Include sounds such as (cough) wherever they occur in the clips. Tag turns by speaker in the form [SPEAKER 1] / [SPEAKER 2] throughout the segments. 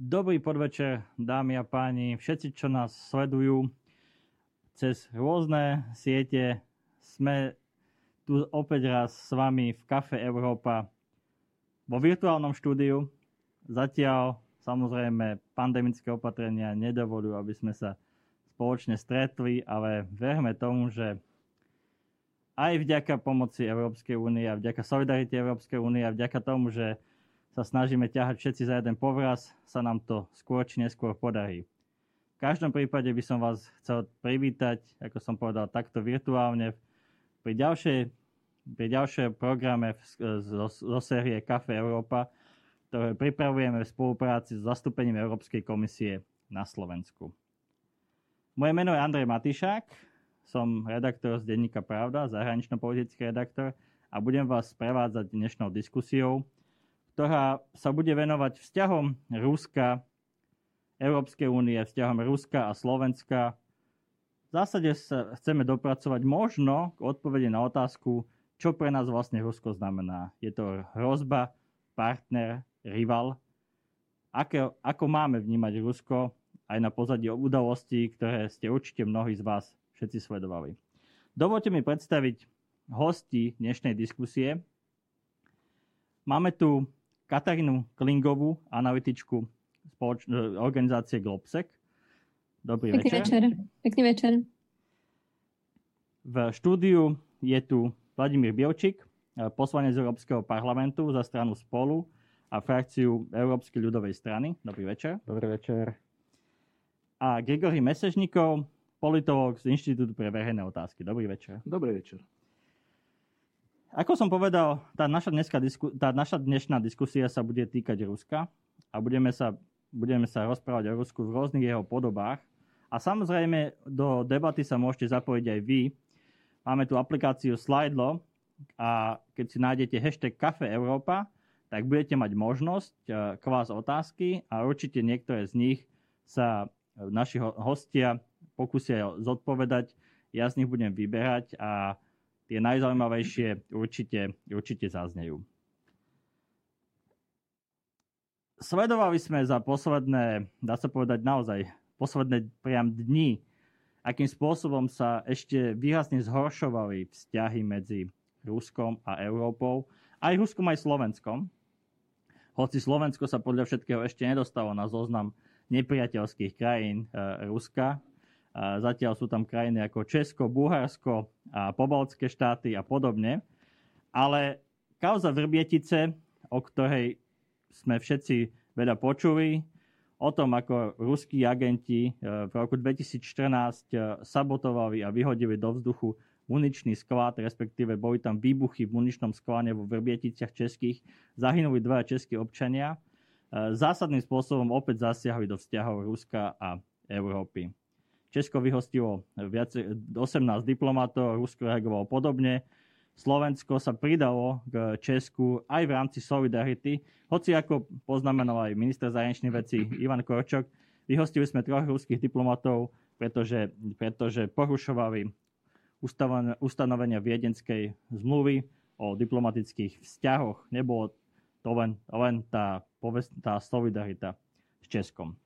[SPEAKER 1] Dobrý podvečer, dámy a páni, všetci, čo nás sledujú cez rôzne siete. Sme tu opäť raz s vami v Kafe Európa vo virtuálnom štúdiu. Zatiaľ samozrejme pandemické opatrenia nedovolujú, aby sme sa spoločne stretli, ale verme tomu, že aj vďaka pomoci Európskej únie a vďaka solidarite Európskej únie a vďaka tomu, že sa snažíme ťahať všetci za jeden povraz, sa nám to skôr či neskôr podarí. V každom prípade by som vás chcel privítať, ako som povedal, takto virtuálne pri ďalšej pri ďalšej programe zo, zo série Café Európa, ktoré pripravujeme v spolupráci s zastúpením Európskej komisie na Slovensku. Moje meno je Andrej Matišák, som redaktor z denníka Pravda, zahranično-politický redaktor a budem vás prevádzať dnešnou diskusiou, ktorá sa bude venovať vzťahom Ruska, Európskej únie, vzťahom Ruska a Slovenska. V zásade sa chceme dopracovať možno k odpovede na otázku, čo pre nás vlastne Rusko znamená. Je to hrozba, partner, rival? Ako, ako máme vnímať Rusko aj na pozadí udalostí, ktoré ste určite mnohí z vás všetci sledovali. Dovolte mi predstaviť hosti dnešnej diskusie. Máme tu Katarínu Klingovú, analytičku spoloč- e, organizácie Globsec.
[SPEAKER 2] Dobrý Pekný večer. večer. Pekný večer.
[SPEAKER 1] V štúdiu je tu Vladimír Bielčík, e, poslanec Európskeho parlamentu za stranu Spolu a frakciu Európskej ľudovej strany. Dobrý večer.
[SPEAKER 3] Dobrý večer.
[SPEAKER 1] A Grigory Mesežníkov, politolog z Inštitútu pre verejné otázky. Dobrý večer.
[SPEAKER 4] Dobrý večer.
[SPEAKER 1] Ako som povedal, tá naša, disku, tá naša dnešná diskusia sa bude týkať Ruska a budeme sa, budeme sa rozprávať o Rusku v rôznych jeho podobách. A samozrejme do debaty sa môžete zapojiť aj vy. Máme tu aplikáciu Slidelo a keď si nájdete hashtag Kafe Európa, tak budete mať možnosť e, k vás otázky a určite niektoré z nich sa naši hostia pokúsia zodpovedať. Ja z nich budem vyberať a tie najzaujímavejšie určite, určite zaznejú. Sledovali sme za posledné, dá sa povedať naozaj, posledné priam dni, akým spôsobom sa ešte výrazne zhoršovali vzťahy medzi Ruskom a Európou, aj Ruskom, aj Slovenskom. Hoci Slovensko sa podľa všetkého ešte nedostalo na zoznam nepriateľských krajín e, Ruska, Zatiaľ sú tam krajiny ako Česko, Bulharsko a pobaltské štáty a podobne. Ale kauza Vrbietice, o ktorej sme všetci veľa počuli, o tom, ako ruskí agenti e, v roku 2014 e, sabotovali a vyhodili do vzduchu muničný sklad, respektíve boli tam výbuchy v muničnom sklade vo Vrbieticiach českých, zahynuli dvaja českí občania. E, zásadným spôsobom opäť zasiahli do vzťahov Ruska a Európy. Česko vyhostilo viac, 18 diplomatov, Rusko reagovalo podobne. Slovensko sa pridalo k Česku aj v rámci Solidarity, hoci ako poznamenal aj minister zahraničných vecí Ivan Korčok, vyhostili sme troch ruských diplomatov, pretože, pretože porušovali ustanovenia Viedenskej zmluvy o diplomatických vzťahoch. Nebolo to len, len tá, tá solidarita s Českom.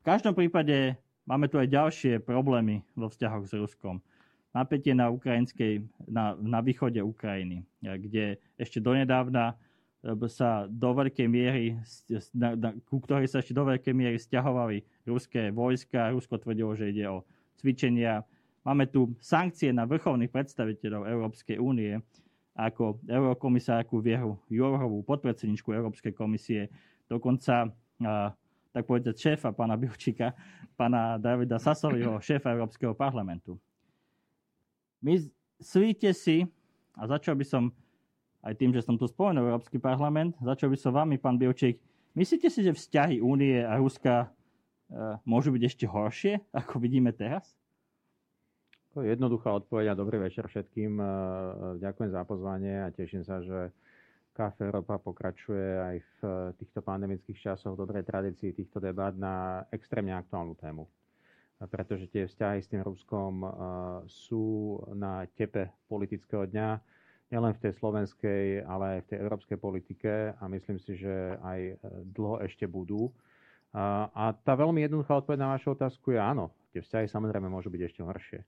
[SPEAKER 1] V každom prípade Máme tu aj ďalšie problémy vo vzťahoch s Ruskom. Napätie na, ukrajinskej, na, na východe Ukrajiny, kde ešte donedávna e, sa do veľkej miery, na, na, ku ktorej sa ešte do veľkej miery stiahovali ruské vojska. Rusko tvrdilo, že ide o cvičenia. Máme tu sankcie na vrcholných predstaviteľov Európskej únie, ako eurokomisárku Vieru Jourovú, podpredsedničku Európskej komisie, dokonca tak povedať šéfa pána Bilčíka, pána Davida Sasoliho, (clears throat) šéfa Európskeho parlamentu. Myslíte si, a začal by som aj tým, že som tu spomenul Európsky parlament, začal by som vami, pán Bilčík, myslíte si, že vzťahy Únie a Ruska e, môžu byť ešte horšie, ako vidíme teraz?
[SPEAKER 3] To je jednoduchá odpoveď a dobrý večer všetkým. E, e, ďakujem za pozvanie a teším sa, že Kafe Európa pokračuje aj v eh, týchto pandemických časoch v dobrej tradícii týchto debát na extrémne aktuálnu tému. Pretože tie vzťahy s tým Ruskom eh, sú na tepe politického dňa, nielen v tej slovenskej, ale aj v tej európskej politike a myslím si, že aj eh, dlho ešte budú. A tá veľmi jednoduchá odpoveď na vašu otázku je áno. Tie vzťahy samozrejme môžu byť ešte horšie.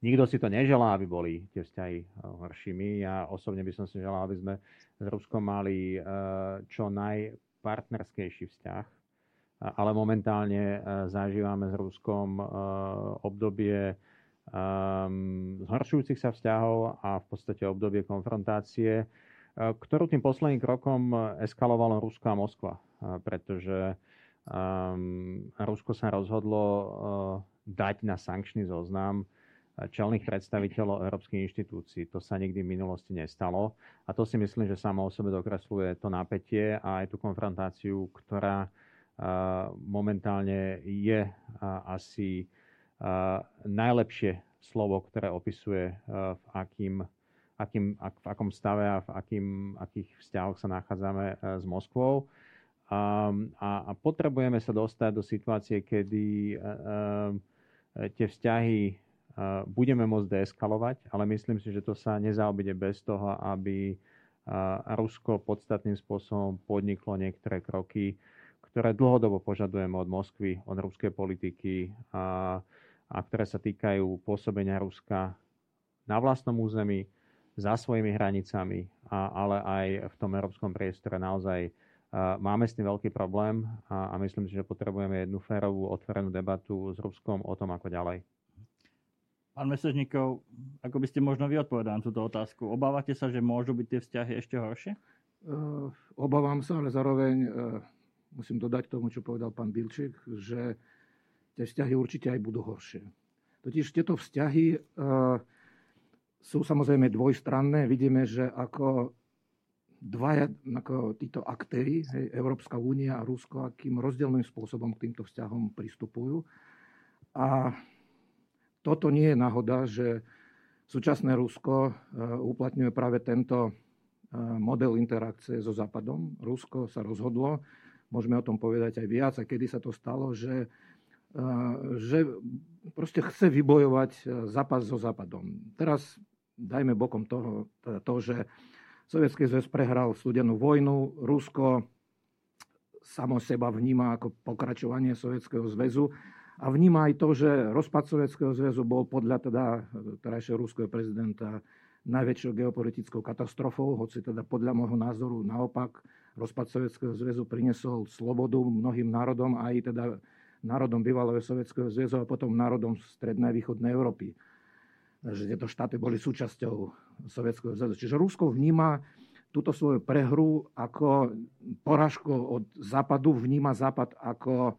[SPEAKER 3] Nikto si to neželá, aby boli tie vzťahy eh, horšími. Ja osobne by som si želal, aby sme s Ruskom mali eh, čo najpartnerskejší vzťah. Ale momentálne eh, zažívame s Ruskom obdobie ehm, zhoršujúcich sa vzťahov a v podstate obdobie konfrontácie, ktorú tým posledným krokom eskalovalo Rusko a Moskva. Pretože um, Rusko sa rozhodlo dať na sankčný zoznam čelných predstaviteľov európskych inštitúcií. To sa nikdy v minulosti nestalo a to si myslím, že samo o sebe dokresluje to napätie a aj tú konfrontáciu, ktorá momentálne je asi najlepšie slovo, ktoré opisuje v akým, akým, v akom stave a v akým, akých vzťahoch sa nachádzame s Moskvou. A, a, potrebujeme sa dostať do situácie, kedy tie vzťahy budeme môcť deeskalovať, ale myslím si, že to sa nezaobide bez toho, aby Rusko podstatným spôsobom podniklo niektoré kroky, ktoré dlhodobo požadujeme od Moskvy, od ruskej politiky a, a ktoré sa týkajú pôsobenia Ruska na vlastnom území, za svojimi hranicami, a, ale aj v tom európskom priestore naozaj máme s tým veľký problém a, a myslím si, že potrebujeme jednu férovú, otvorenú debatu s Ruskom o tom, ako ďalej.
[SPEAKER 1] Pán Mesežníkov, ako by ste možno vy odpovedali na túto otázku? Obávate sa, že môžu byť tie vzťahy ešte horšie?
[SPEAKER 4] Uh, obávam sa, ale zároveň uh, musím dodať k tomu, čo povedal pán Bilček, že tie vzťahy určite aj budú horšie. Totiž tieto vzťahy uh, sú samozrejme dvojstranné. Vidíme, že ako dvaja ako títo aktéry, hej, Európska únia a Rusko, akým rozdielným spôsobom k týmto vzťahom pristupujú. A toto nie je náhoda, že súčasné Rusko e, uplatňuje práve tento e, model interakcie so Západom. Rusko sa rozhodlo, môžeme o tom povedať aj viac, a kedy sa to stalo, že, e, že proste chce vybojovať Západ so Západom. Teraz dajme bokom toho, teda to, že Sovietský zväz prehral studenú vojnu, Rusko samo seba vníma ako pokračovanie Sovietskeho zväzu a vníma aj to, že rozpad Sovietskeho zväzu bol podľa teda terajšieho ruského prezidenta najväčšou geopolitickou katastrofou, hoci teda podľa môjho názoru naopak rozpad Sovietskeho zväzu priniesol slobodu mnohým národom, aj teda národom bývalého Sovietskeho zväzu a potom národom strednej a východnej Európy. Že tieto štáty boli súčasťou Sovietskeho zväzu. Čiže Rusko vníma túto svoju prehru ako poražku od západu, vníma západ ako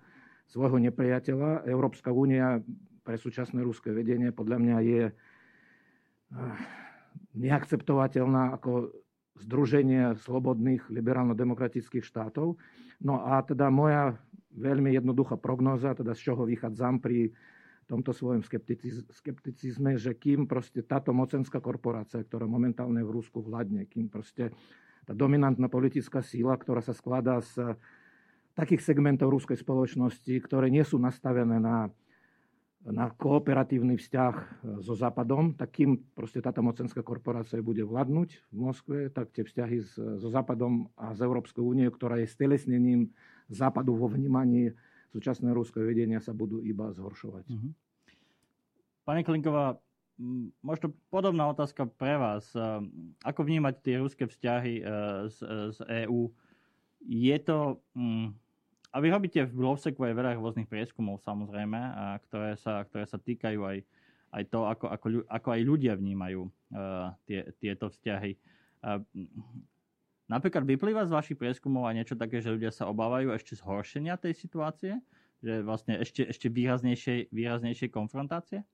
[SPEAKER 4] svojho nepriateľa. Európska únia pre súčasné ruské vedenie podľa mňa je eh, neakceptovateľná ako združenie slobodných liberálno-demokratických štátov. No a teda moja veľmi jednoduchá prognóza, teda z čoho vychádzam pri tomto svojom skepticizme, že kým proste táto mocenská korporácia, ktorá momentálne v Rusku vládne, kým proste tá dominantná politická síla, ktorá sa skladá z takých segmentov ruskej spoločnosti, ktoré nie sú nastavené na, na kooperatívny vzťah e, so Západom, tak kým proste táto mocenská korporácia bude vládnuť v Moskve, tak tie vzťahy so Západom a z Európskou únie, ktorá je stelesnením Západu vo vnímaní súčasného ruského vedenia, sa budú iba zhoršovať. Mm-hmm.
[SPEAKER 1] Pani Klinková, možno podobná otázka pre vás. E, ako vnímať tie ruské vzťahy e, z, z EÚ? Je to... a vy robíte v Glowseku aj veľa rôznych prieskumov samozrejme, a ktoré, sa, ktoré sa týkajú aj, aj to, ako, ako, ako aj ľudia vnímajú uh, tie, tieto vzťahy. Uh, napríklad vyplýva z vašich prieskumov aj niečo také, že ľudia sa obávajú ešte zhoršenia tej situácie? Že vlastne ešte, ešte výraznejšej, výraznejšej konfrontácie?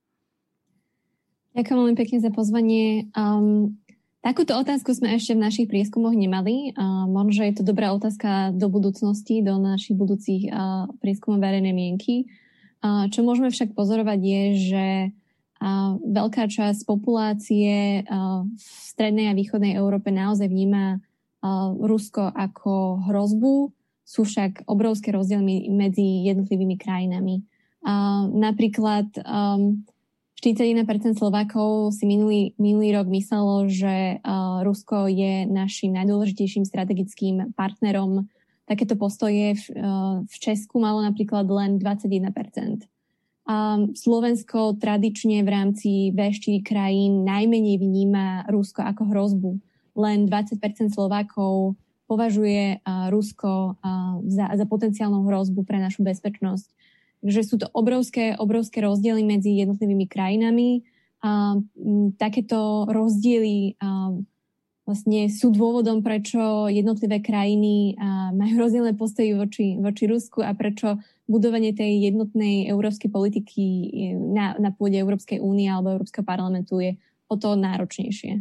[SPEAKER 2] Ďakujem veľmi pekne za pozvanie. Um, Takúto otázku sme ešte v našich prieskumoch nemali. Možno, že je to dobrá otázka do budúcnosti, do našich budúcich prieskumov verejnej mienky. Čo môžeme však pozorovať je, že veľká časť populácie v strednej a východnej Európe naozaj vníma Rusko ako hrozbu. Sú však obrovské rozdiely medzi jednotlivými krajinami. Napríklad 41% Slovákov si minulý, minulý rok myslelo, že Rusko je našim najdôležitejším strategickým partnerom takéto postoje v, v Česku malo napríklad len 21%. A Slovensko tradične v rámci V4 krajín najmenej vníma Rusko ako hrozbu. Len 20% Slovákov považuje Rusko za, za potenciálnu hrozbu pre našu bezpečnosť. Takže sú to obrovské, obrovské rozdiely medzi jednotlivými krajinami. A takéto rozdiely vlastne sú dôvodom, prečo jednotlivé krajiny majú rozdielne postoji voči, voči Rusku a prečo budovanie tej jednotnej európskej politiky na, na pôde Európskej únie alebo Európskeho parlamentu je o to náročnejšie.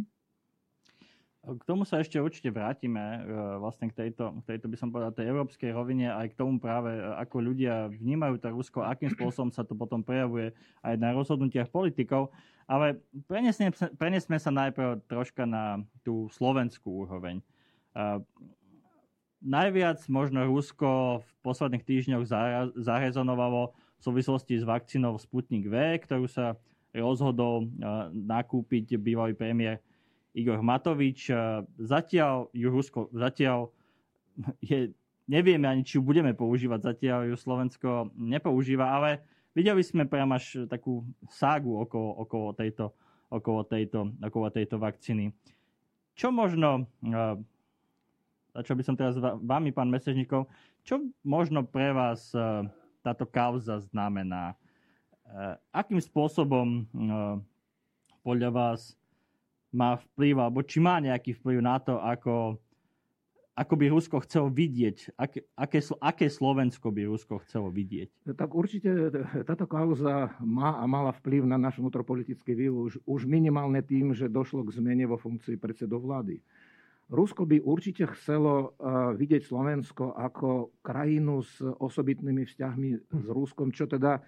[SPEAKER 1] K tomu sa ešte určite vrátime, e, vlastne k tejto, k tejto by som povedal, tej európskej rovine, aj k tomu práve, e, ako ľudia vnímajú to Rusko, akým spôsobom sa to potom prejavuje aj na rozhodnutiach politikov. Ale prenesme, prenesme sa najprv troška na tú slovenskú úroveň. Uh, najviac možno Rusko v posledných týždňoch zarezonovalo v súvislosti s vakcínou Sputnik V, ktorú sa rozhodol nakúpiť bývalý premiér Igor Matovič. Uh, zatiaľ ju zatiaľ (laughs) je, nevieme ani, či ju budeme používať, zatiaľ ju Slovensko nepoužíva, ale Videli sme priam až takú ságu okolo, okolo, tejto, okolo, tejto, okolo tejto vakcíny. Čo možno, začal by som teraz vami, pán Mesežníkov, čo možno pre vás táto kauza znamená? Akým spôsobom podľa vás má vplyv, alebo či má nejaký vplyv na to, ako ako by Rusko chcelo vidieť, aké, aké, Slovensko by Rusko chcelo vidieť?
[SPEAKER 4] Tak určite táto kauza má a mala vplyv na náš vnútropolitický vývoj už, už minimálne tým, že došlo k zmene vo funkcii predsedov vlády. Rusko by určite chcelo vidieť Slovensko ako krajinu s osobitnými vzťahmi s Ruskom, čo teda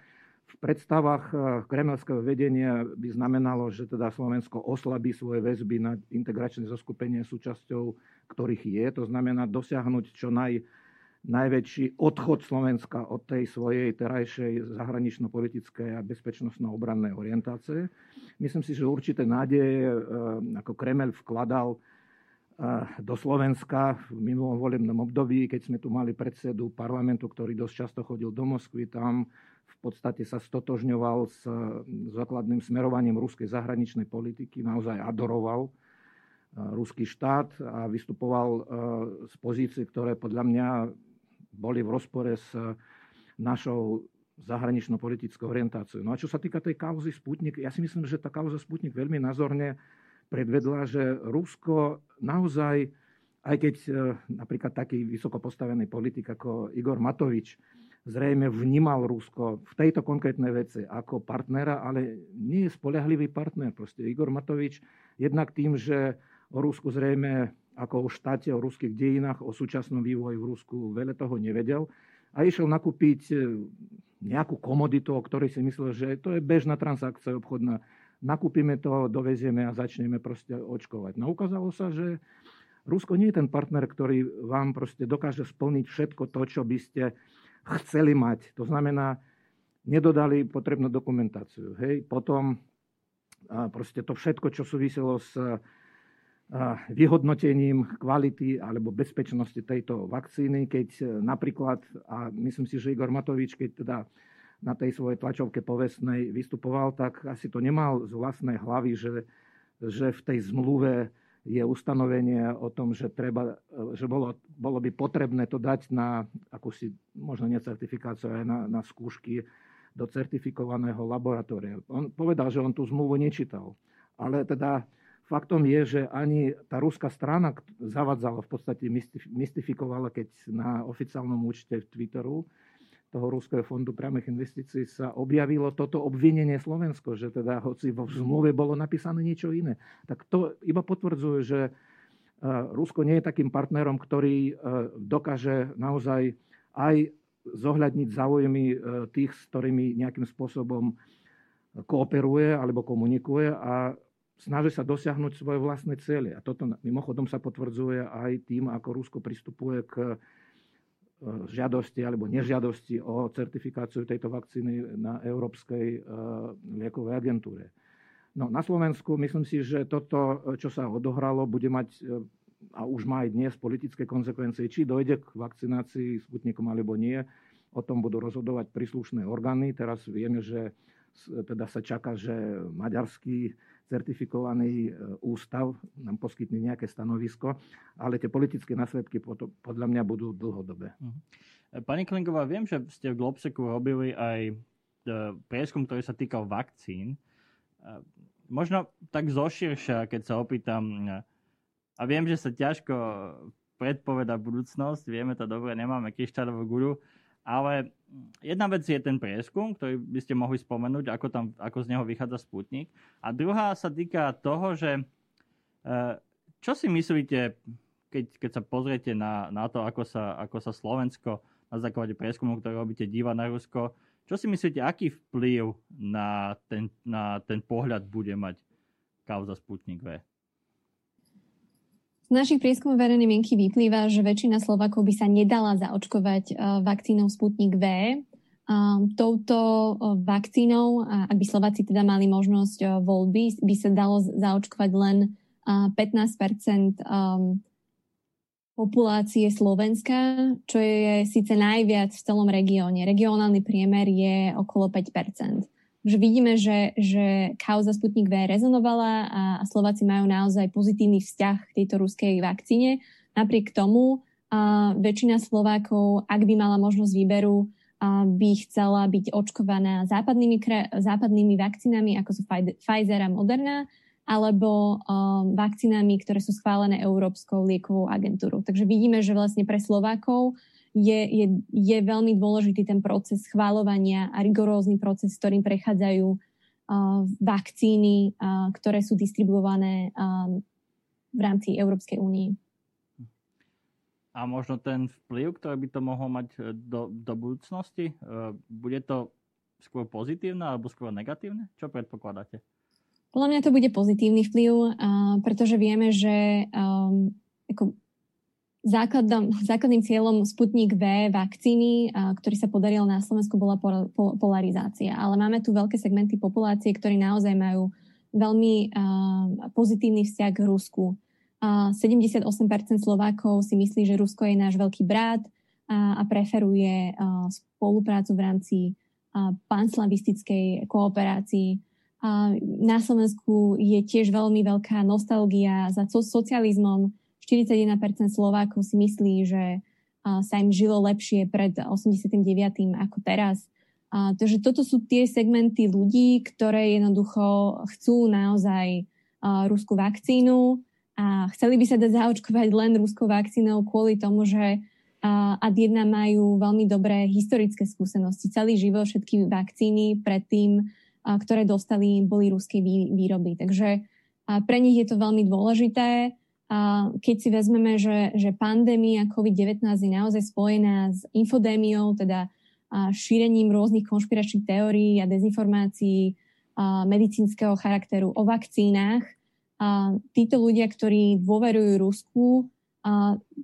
[SPEAKER 4] v predstavách kremelského vedenia by znamenalo, že teda Slovensko oslabí svoje väzby na integračné zoskupenie súčasťou ktorých je. To znamená dosiahnuť čo naj, najväčší odchod Slovenska od tej svojej terajšej zahranično-politickej a bezpečnostno-obrannej orientácie. Myslím si, že určité nádeje, e, ako Kremel vkladal e, do Slovenska v minulom volebnom období, keď sme tu mali predsedu parlamentu, ktorý dosť často chodil do Moskvy, tam podstate sa stotožňoval s základným smerovaním ruskej zahraničnej politiky, naozaj adoroval ruský štát a vystupoval z pozícií, ktoré podľa mňa boli v rozpore s našou zahranično-politickou orientáciou. No a čo sa týka tej kauzy Sputnik, ja si myslím, že tá kauza Sputnik veľmi názorne predvedla, že Rusko naozaj, aj keď e, napríklad taký vysoko postavený politik ako Igor Matovič zrejme vnímal Rusko v tejto konkrétnej veci ako partnera, ale nie je spolehlivý partner. Proste Igor Matovič jednak tým, že O Rusku zrejme ako o štáte, o ruských dejinách, o súčasnom vývoji v Rusku veľa toho nevedel a išiel nakúpiť e, nejakú komoditu, o ktorej si myslel, že to je bežná transakcia obchodná. Nakúpime to, dovezieme a začneme proste očkovať. No ukázalo sa, že Rusko nie je ten partner, ktorý vám proste dokáže splniť všetko to, čo by ste chceli mať. To znamená, nedodali potrebnú dokumentáciu. Hej? Potom proste to všetko, čo súviselo s vyhodnotením kvality alebo bezpečnosti tejto vakcíny, keď e, napríklad, a myslím si, že Igor Matovič, keď teda na tej svojej tlačovke povestnej vystupoval, tak asi to nemal z vlastnej hlavy, že, že v tej zmluve je ustanovenie o tom, že, treba, že bolo, bolo by potrebné to dať na akúsi, možno necertifikáciu, aj na, na skúšky do certifikovaného laboratória. On povedal, že on tú zmluvu nečítal. Ale teda Faktom je, že ani tá ruská strana zavadzala, v podstate mystifikovala, keď na oficiálnom účte v Twitteru toho Ruského fondu priamých investícií sa objavilo toto obvinenie Slovensko, že teda hoci vo zmluve bolo napísané niečo iné. Tak to iba potvrdzuje, že e, Rusko nie je takým partnerom, ktorý e, dokáže naozaj aj zohľadniť záujmy e, tých, s ktorými nejakým spôsobom kooperuje alebo komunikuje a snaží sa dosiahnuť svoje vlastné cieľe. A toto mimochodom sa potvrdzuje aj tým, ako Rusko pristupuje k žiadosti alebo nežiadosti o certifikáciu tejto vakcíny na Európskej e, liekovej agentúre. No, na Slovensku myslím si, že toto, čo sa odohralo, bude mať e, a už má aj dnes politické konsekvencie, či dojde k vakcinácii Sputnikom alebo nie. O tom budú rozhodovať príslušné orgány. Teraz vieme, že teda sa čaká, že maďarský certifikovaný e, ústav nám poskytne nejaké stanovisko, ale tie politické následky podľa mňa budú dlhodobé. Mhm.
[SPEAKER 1] Pani Klingová, viem, že ste v Globseku robili aj e, prieskum, ktorý sa týkal vakcín. Možno tak zoširšia, keď sa opýtam, a viem, že sa ťažko predpoveda budúcnosť, vieme to dobre, nemáme kryštáľovú guru, ale jedna vec je ten prieskum, ktorý by ste mohli spomenúť, ako, tam, ako z neho vychádza Sputnik. A druhá sa týka toho, že e, čo si myslíte, keď, keď sa pozriete na, na to, ako sa, ako sa Slovensko na základe prieskumu, ktorý robíte, díva na Rusko, čo si myslíte, aký vplyv na ten, na ten pohľad bude mať kauza Sputnik V?
[SPEAKER 2] Z našich prieskumov verejnej mienky vyplýva, že väčšina Slovakov by sa nedala zaočkovať e, vakcínou Sputnik V. Touto e, vakcínou, ak by Slováci teda mali možnosť e, voľby, by sa dalo zaočkovať len 15% populácie Slovenska, čo je síce najviac v celom regióne. Regionálny priemer je okolo 5 že vidíme, že, že kauza Sputnik V rezonovala a, Slováci majú naozaj pozitívny vzťah k tejto ruskej vakcíne. Napriek tomu a väčšina Slovákov, ak by mala možnosť výberu, a by chcela byť očkovaná západnými, západnými vakcínami, ako sú Pfizer a Moderna, alebo um, vakcínami, ktoré sú schválené Európskou liekovou agentúrou. Takže vidíme, že vlastne pre Slovákov je, je, je veľmi dôležitý ten proces schváľovania a rigorózny proces, ktorým prechádzajú uh, vakcíny, uh, ktoré sú distribuované uh, v rámci Európskej únie.
[SPEAKER 1] A možno ten vplyv, ktorý by to mohol mať e, do, do budúcnosti, uh, bude to skôr pozitívne alebo skôr negatívne? Čo predpokladáte?
[SPEAKER 2] Podľa mňa to bude pozitívny vplyv, uh, pretože vieme, že um, ako Základom, (laughs) základným cieľom Sputnik V vakcíny, ktorý sa podaril na Slovensku, bola polarizácia. Ale máme tu veľké segmenty populácie, ktorí naozaj majú veľmi pozitívny vzťah k Rusku. 78% Slovákov si myslí, že Rusko je náš veľký brat a preferuje spoluprácu v rámci panslavistickej kooperácii. Na Slovensku je tiež veľmi veľká nostalgia za socializmom, 41% Slovákov si myslí, že sa im žilo lepšie pred 89. ako teraz. Takže toto sú tie segmenty ľudí, ktoré jednoducho chcú naozaj ruskú vakcínu a chceli by sa dať zaočkovať len ruskou vakcínou kvôli tomu, že AD1 majú veľmi dobré historické skúsenosti. Celý život všetky vakcíny predtým, ktoré dostali, boli ruskej výroby. Takže pre nich je to veľmi dôležité. Keď si vezmeme, že, že pandémia COVID-19 je naozaj spojená s infodémiou, teda šírením rôznych konšpiračných teórií a dezinformácií medicínskeho charakteru o vakcínach, títo ľudia, ktorí dôverujú Rusku,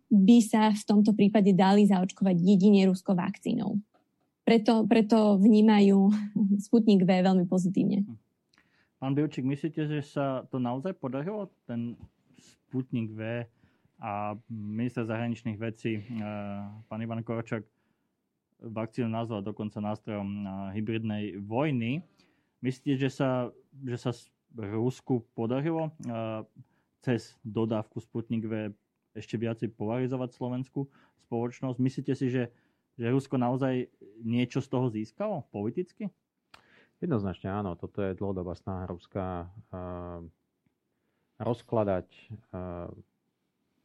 [SPEAKER 2] by sa v tomto prípade dali zaočkovať jedine ruskou vakcínou. Preto, preto vnímajú (laughs) Sputnik V veľmi pozitívne.
[SPEAKER 1] Pán Bilčík, myslíte, že sa to naozaj podarilo, ten Sputnik V a minister zahraničných vecí, eh, pán Ivan Korčak, vakcínu nazval dokonca nástrojom eh, hybridnej vojny. Myslíte, že sa, že sa Rusku podarilo eh, cez dodávku Sputnik V ešte viacej polarizovať slovenskú spoločnosť? Myslíte si, že, že Rusko naozaj niečo z toho získalo politicky?
[SPEAKER 3] Jednoznačne áno, toto je dlhodobá snaha Ruska rozkladať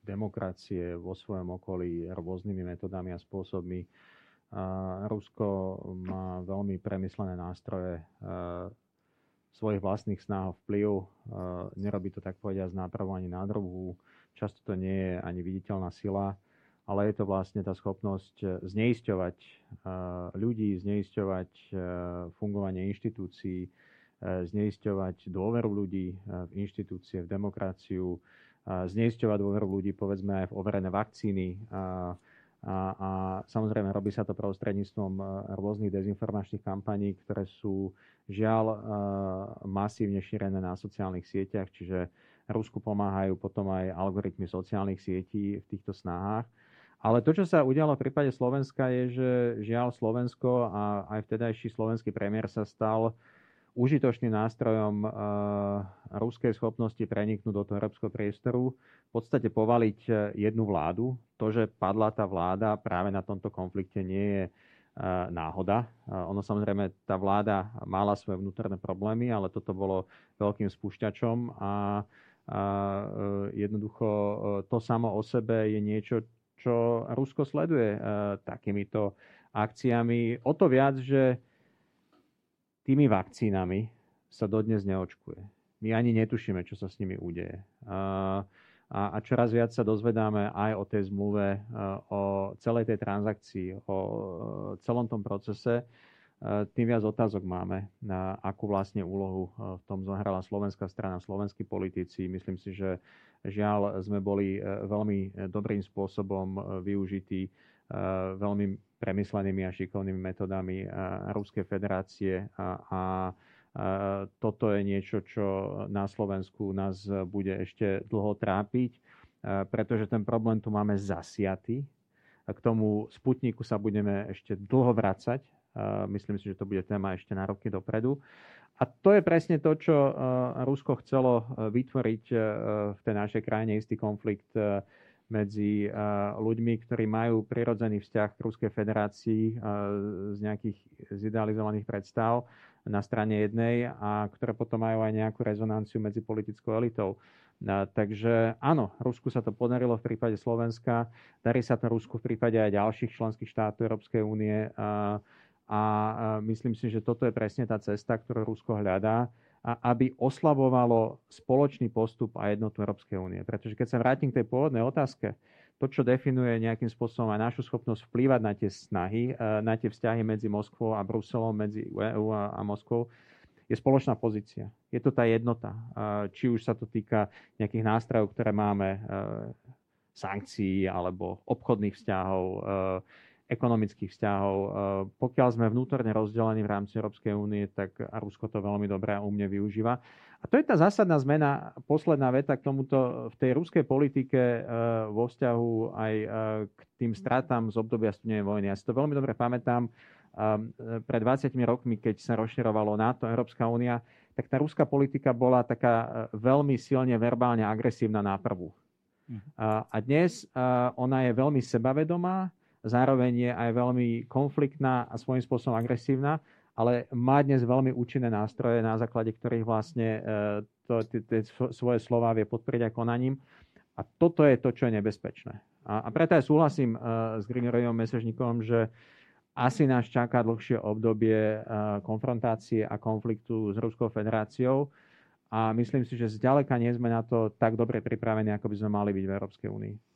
[SPEAKER 3] demokracie vo svojom okolí rôznymi metodami a spôsobmi. Rusko má veľmi premyslené nástroje svojich vlastných snách o vplyv. Nerobí to tak povediať z nápravu ani nádrobu. Často to nie je ani viditeľná sila, ale je to vlastne tá schopnosť zneisťovať ľudí, zneisťovať fungovanie inštitúcií, zneisťovať dôveru ľudí v inštitúcie, v demokraciu, zneisťovať dôveru ľudí povedzme aj v overené vakcíny. A, a, a samozrejme robí sa to prostredníctvom rôznych dezinformačných kampaní, ktoré sú žiaľ masívne šírené na sociálnych sieťach, čiže Rusku pomáhajú potom aj algoritmy sociálnych sietí v týchto snahách. Ale to, čo sa udialo v prípade Slovenska, je, že žiaľ Slovensko a aj vtedajší slovenský premiér sa stal užitočným nástrojom uh, ruskej schopnosti preniknúť do toho európskeho priestoru, v podstate povaliť eh, jednu vládu. To, že padla tá vláda práve na tomto konflikte, nie je uh, náhoda. Ono samozrejme, tá vláda mala svoje vnútorné problémy, ale toto bolo veľkým spúšťačom a, a jednoducho to samo o sebe je niečo, čo Rusko sleduje takýmito akciami. O to viac, že tými vakcínami sa dodnes neočkuje. My ani netušíme, čo sa s nimi udeje. A, a čoraz viac sa dozvedáme aj o tej zmluve, o celej tej transakcii, o celom tom procese. Tým viac otázok máme, na akú vlastne úlohu v tom zohrala slovenská strana, slovenskí politici. Myslím si, že žiaľ sme boli e, veľmi dobrým spôsobom využití veľmi premyslenými a šikovnými metodami Ruskej federácie a, a toto je niečo, čo na Slovensku nás bude ešte dlho trápiť, pretože ten problém tu máme zasiatý. K tomu Sputniku sa budeme ešte dlho vracať. Myslím si, že to bude téma ešte na roky dopredu. A to je presne to, čo Rusko chcelo vytvoriť v tej našej krajine, istý konflikt medzi ľuďmi, ktorí majú prirodzený vzťah k Ruskej federácii z nejakých zidealizovaných predstav na strane jednej a ktoré potom majú aj nejakú rezonanciu medzi politickou elitou. Takže áno, Rusku sa to podarilo v prípade Slovenska, darí sa to Rusku v prípade aj ďalších členských štátov Európskej únie a myslím si, že toto je presne tá cesta, ktorú Rusko hľadá a aby oslabovalo spoločný postup a jednotu Európskej únie. Pretože keď sa vrátim k tej pôvodnej otázke, to, čo definuje nejakým spôsobom aj našu schopnosť vplývať na tie snahy, e, na tie vzťahy medzi Moskvou a Bruselom, medzi EU a, Moskvou, je spoločná pozícia. Je to tá jednota. E, či už sa to týka nejakých nástrojov, ktoré máme, e, sankcií alebo obchodných vzťahov, ekonomických vzťahov. Eh, pokiaľ sme vnútorne rozdelení v rámci Európskej únie, tak Rusko to veľmi dobre a umne využíva. A to je tá zásadná zmena, posledná veta k tomuto v tej ruskej politike eh, vo vzťahu aj eh, k tým stratám z obdobia studenej vojny. Ja si to veľmi dobre pamätám. Pred 20 rokmi, keď sa rozširovalo NATO, Európska únia, tak tá ruská politika bola taká veľmi silne verbálne agresívna na prvú. Mhm. A dnes ona je veľmi sebavedomá, zároveň je aj veľmi konfliktná a svojím spôsobom agresívna, ale má dnes veľmi účinné nástroje, na základe ktorých vlastne e, tie svoje slova vie podporiť aj konaním. A toto je to, čo je nebezpečné. A, a preto aj súhlasím uh, s Grigoriom Mesežníkom, že asi nás čaká dlhšie obdobie uh, konfrontácie a konfliktu s Ruskou federáciou a myslím si, že zďaleka nie sme na to tak dobre pripravení, ako by sme mali byť v Európskej únii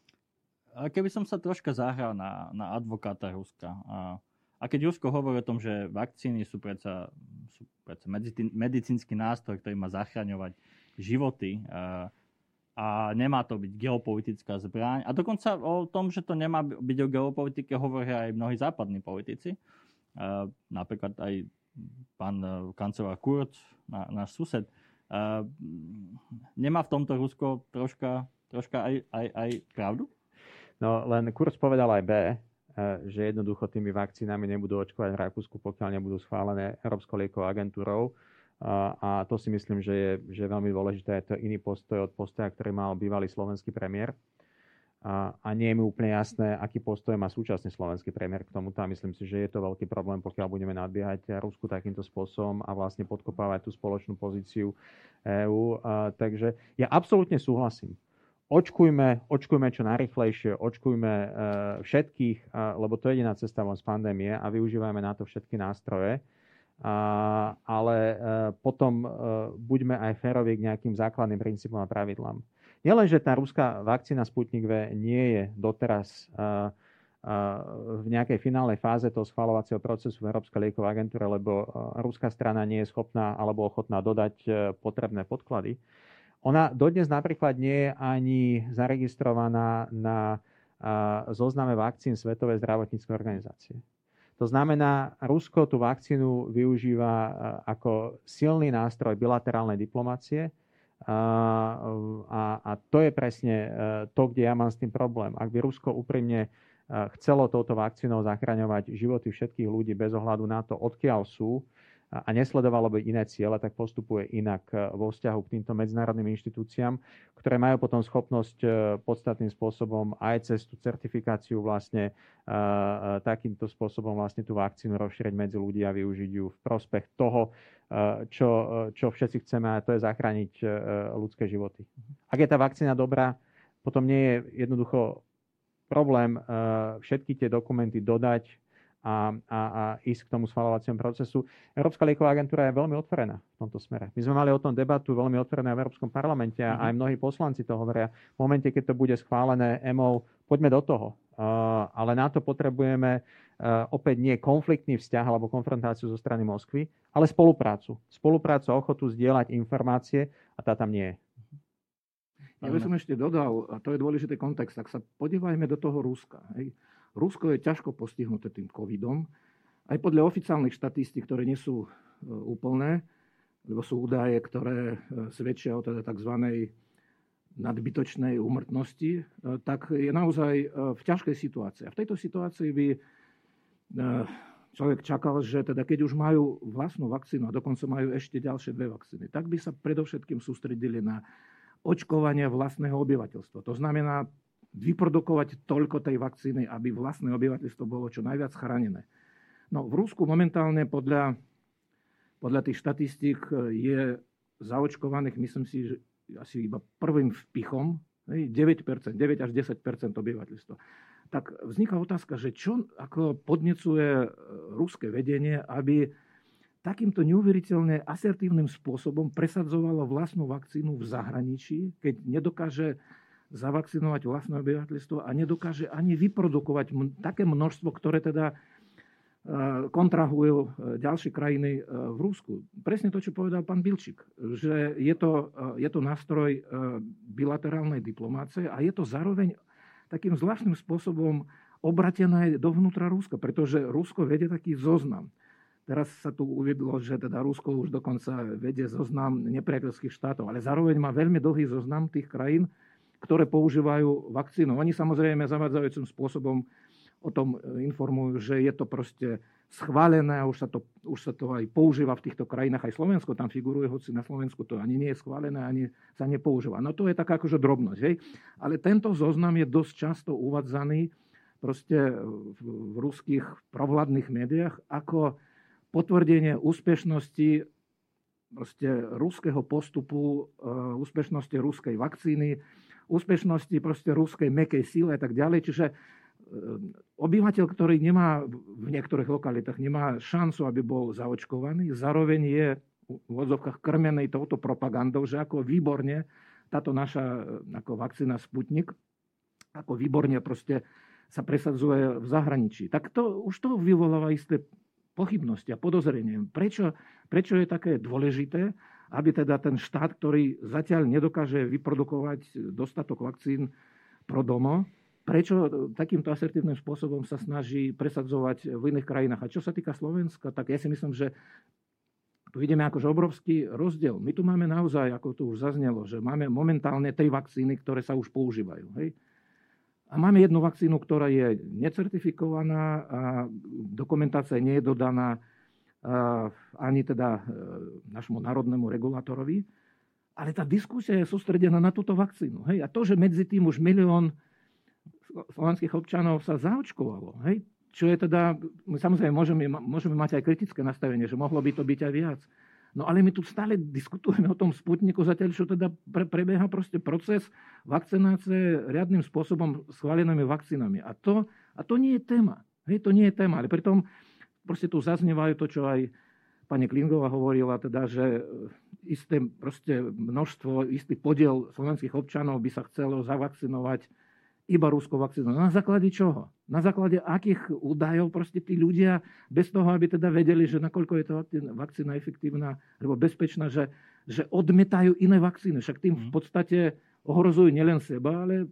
[SPEAKER 1] keby som sa troška zahral na, na advokáta Ruska. A, a keď Rusko hovorí o tom, že vakcíny sú predsa, sú predsa medicínsky nástroj, ktorý má zachraňovať životy a, a nemá to byť geopolitická zbraň. A dokonca o tom, že to nemá byť o geopolitike, hovoria aj mnohí západní politici. A, napríklad aj pán e, kancelár Kurz, náš sused. A, nemá v tomto Rusko troška, troška aj, aj, aj pravdu?
[SPEAKER 3] No len Kurz povedal aj B, eh, že jednoducho tými vakcínami nebudú očkovať v Rakúsku, pokiaľ nebudú schválené Európskou liekovou agentúrou. A to si myslím, že je, že je veľmi dôležité. Je to iný postoj od postoja, ktorý mal bývalý slovenský premiér. A, a nie je mi úplne jasné, aký postoj má súčasný slovenský premiér k tomuto. A myslím si, že je to veľký problém, pokiaľ budeme nadbiehať Rusku takýmto spôsobom a vlastne podkopávať tú spoločnú pozíciu EÚ. Takže ja absolútne súhlasím očkujme, očkujme čo najrychlejšie, očkujme uh, všetkých, uh, lebo to je jediná cesta von z pandémie a využívajme na to všetky nástroje. Ale uh, potom uh, buďme aj férovi k nejakým základným princípom a pravidlám. Nielen, že tá ruská vakcína Sputnik V nie je doteraz v nejakej finálnej fáze toho schvalovacieho procesu v Európskej liekovej agentúre, lebo ruská strana nie je schopná alebo ochotná dodať potrebné podklady. Ona dodnes napríklad nie je ani zaregistrovaná na zozname vakcín Svetovej zdravotníckej organizácie. To znamená, Rusko tú vakcínu využíva ako silný nástroj bilaterálnej diplomácie a, a to je presne to, kde ja mám s tým problém. Ak by Rusko úprimne chcelo touto vakcínou zachraňovať životy všetkých ľudí bez ohľadu na to, odkiaľ sú, a nesledovalo by iné ciele, tak postupuje inak e, vo vzťahu k týmto medzinárodným inštitúciám, ktoré majú potom schopnosť e, podstatným spôsobom aj cez tú certifikáciu vlastne e, takýmto spôsobom vlastne tú vakcínu rozšíriť medzi ľudí a využiť ju v prospech toho, čo, čo všetci chceme, a to je zachrániť ľudské životy. Ak je tá vakcína dobrá, potom nie je jednoducho problém všetky tie dokumenty dodať a, a, a ísť k tomu schvalovaciemu procesu. Európska lieková agentúra je veľmi otvorená v tomto smere. My sme mali o tom debatu veľmi otvorené v Európskom parlamente a mm-hmm. aj mnohí poslanci to hovoria. V momente, keď to bude schválené EMO, poďme do toho. Uh, ale na to potrebujeme uh, opäť nie konfliktný vzťah alebo konfrontáciu zo strany Moskvy, ale spoluprácu. Spoluprácu a ochotu zdieľať informácie a tá tam nie je.
[SPEAKER 4] Ja by som ešte dodal, a to je dôležitý kontext, tak sa podívajme do toho Ruska. Hej. Rusko je ťažko postihnuté tým covidom. Aj podľa oficiálnych štatistík, ktoré nie sú e, úplné, lebo sú údaje, ktoré e, svedčia o teda tzv. nadbytočnej úmrtnosti, e, tak je naozaj v ťažkej situácii. A v tejto situácii by človek čakal, že teda keď už majú vlastnú vakcínu a dokonca majú ešte ďalšie dve vakcíny, tak by sa predovšetkým sústredili na očkovanie vlastného obyvateľstva. To znamená vyprodukovať toľko tej vakcíny, aby vlastné obyvateľstvo bolo čo najviac chránené. No, v Rusku momentálne podľa, podľa tých štatistík e, je zaočkovaných, myslím si, že asi iba prvým vpichom, 9%, 9 až 10% obyvateľstva. Tak vzniká otázka, že čo ako podnecuje e, ruské vedenie, aby takýmto neuveriteľne asertívnym spôsobom presadzovalo vlastnú vakcínu v zahraničí, keď nedokáže zavakcinovať vlastné obyvateľstvo a nedokáže ani vyprodukovať také množstvo, ktoré teda e, kontrahujú e, ďalšie krajiny e, v Rusku. Presne to, čo povedal pán Bilčík, že je to, je to nástroj bilaterálnej diplomácie a je to zároveň takým zvláštnym spôsobom obratené dovnútra Ruska, pretože Rusko vedie taký zoznam. Teraz sa tu uvedlo, že teda Rusko už dokonca vedie zoznam nepriateľských štátov, ale zároveň má veľmi dlhý zoznam tých krajín, ktoré používajú vakcínu. Oni samozrejme zavádzajúcim spôsobom o tom e, informujú, že je to proste schválené a už sa, to, už sa to aj používa v týchto krajinách. Aj Slovensko tam figuruje, hoci na Slovensku to ani nie je schválené, ani sa nepoužíva. No to je taká akože drobnosť. Hej? Ale tento zoznam je dosť často uvádzaný proste v, v ruských provladných médiách ako potvrdenie úspešnosti proste ruského postupu, e, úspešnosti ruskej vakcíny, úspešnosti proste ruskej mekej síle a tak ďalej. Čiže e, obyvateľ, ktorý nemá v niektorých lokalitách nemá šancu, aby bol zaočkovaný, zároveň je v odzovkách krmenej touto propagandou, že ako výborne táto naša ako vakcína Sputnik, ako výborne proste sa presadzuje v zahraničí. Tak to, už to vyvoláva isté pochybnosti a podozrenie. Prečo, prečo je také dôležité, aby teda ten štát, ktorý zatiaľ nedokáže vyprodukovať dostatok vakcín pro domo, prečo takýmto asertívnym spôsobom sa snaží presadzovať v iných krajinách. A čo sa týka Slovenska, tak ja si myslím, že tu vidíme akože obrovský rozdiel. My tu máme naozaj, ako tu už zaznelo, že máme momentálne tri vakcíny, ktoré sa už používajú. Hej? A máme jednu vakcínu, ktorá je necertifikovaná a dokumentácia nie je dodaná ani teda e, našemu národnému regulátorovi. Ale tá diskusia je sústredená na túto vakcínu. Hej? A to, že medzi tým už milión slovenských občanov sa zaočkovalo, hej? čo je teda, my samozrejme môžeme, môžeme mať aj kritické nastavenie, že mohlo by to byť aj viac. No ale my tu stále diskutujeme o tom sputniku, zatiaľ čo teda pre, prebieha proste proces vakcinácie riadnym spôsobom schválenými vakcínami. A to, a to nie je téma. Hej, to nie je téma. Ale pritom proste tu zaznievajú to, čo aj pani Klingová hovorila, teda, že isté proste množstvo, istý podiel slovenských občanov by sa chcelo zavakcinovať iba ruskou vakcínou. Na základe čoho? Na základe akých údajov proste tí ľudia, bez toho, aby teda vedeli, že nakoľko je to vakcína efektívna alebo bezpečná, že, že odmetajú iné vakcíny. Však tým v mhm. podstate ohrozujú nielen seba, ale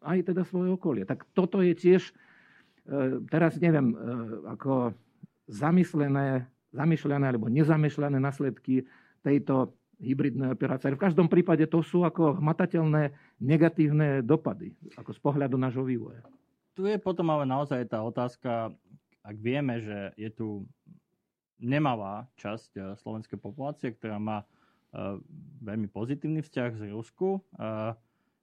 [SPEAKER 4] aj teda svoje okolie. Tak toto je tiež, e, teraz neviem, e, ako zamyslené, zamýšľané alebo nezamýšľané následky tejto hybridné operácie. V každom prípade to sú ako hmatateľné negatívne dopady, ako z pohľadu nášho vývoja.
[SPEAKER 1] Tu je potom ale naozaj tá otázka, ak vieme, že je tu nemalá časť eh, slovenskej populácie, ktorá má uh, veľmi pozitívny vzťah z Rusku, uh,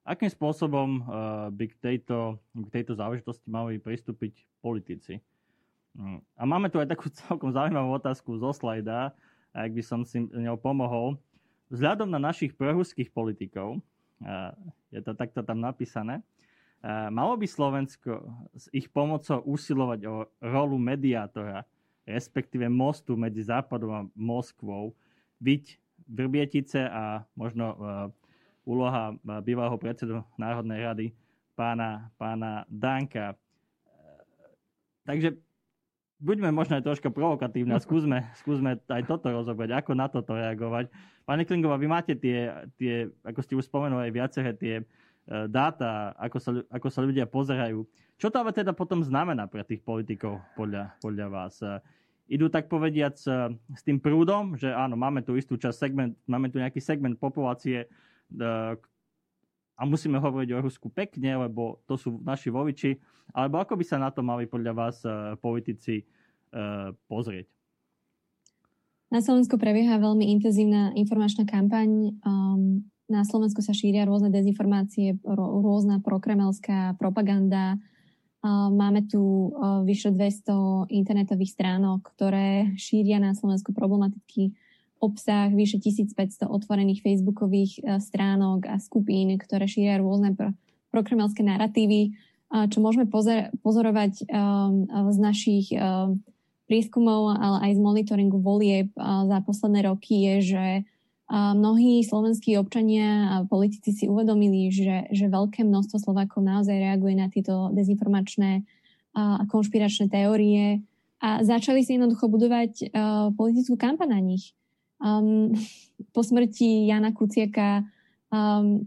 [SPEAKER 1] akým spôsobom by k tejto, k tejto záležitosti mali pristúpiť politici? Mm. A máme tu aj takú (laughs) celkom zaujímavú otázku zo slajda, ak by som si ňou pomohol. Vzhľadom na našich proruských politikov, je to takto tam napísané, malo by Slovensko s ich pomocou usilovať o rolu mediátora, respektíve mostu medzi Západom a Moskvou, byť Vrbietice a možno úloha bývalého predsedu Národnej rady pána, pána Danka. Takže buďme možno aj troška provokatívne skúsme, (laughs) skúsme aj toto rozobrať, ako na toto reagovať. Pani Klingová, vy máte tie, tie ako ste už spomenuli, aj viaceré tie e, dáta, ako sa, ako sa ľudia pozerajú. Čo to ale teda potom znamená pre tých politikov podľa, podľa vás? E, idú tak povediac e, s tým prúdom, že áno, máme tu istú časť segment, máme tu nejaký segment populácie a musíme hovoriť o Rusku pekne, lebo to sú naši voliči, alebo ako by sa na to mali podľa vás uh, politici uh, pozrieť?
[SPEAKER 2] Na Slovensku prebieha veľmi intenzívna informačná kampaň. Um, na Slovensku sa šíria rôzne dezinformácie, rôzna prokremelská propaganda. Uh, máme tu uh, vyše 200 internetových stránok, ktoré šíria na Slovensku problematiky obsah, vyše 1500 otvorených facebookových stránok a skupín, ktoré šíria rôzne pro- prokremelské narratívy čo môžeme pozorovať um, z našich um, prieskumov, ale aj z monitoringu volieb za posledné roky je, že mnohí slovenskí občania a politici si uvedomili, že, že veľké množstvo Slovákov naozaj reaguje na tieto dezinformačné a konšpiračné teórie a začali si jednoducho budovať politickú kampaň na nich. Um, po smrti Jana Kuciaka um,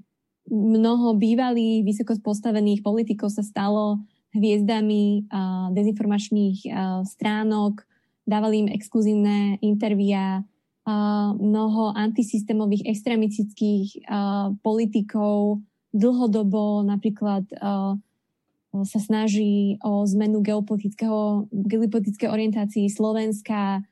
[SPEAKER 2] mnoho bývalých vysoko postavených politikov sa stalo hviezdami uh, dezinformačných uh, stránok, dávali im exkluzívne intervia, uh, mnoho antisystémových extremistických uh, politikov dlhodobo napríklad uh, sa snaží o zmenu geopolitického, geopolitickej orientácii Slovenska,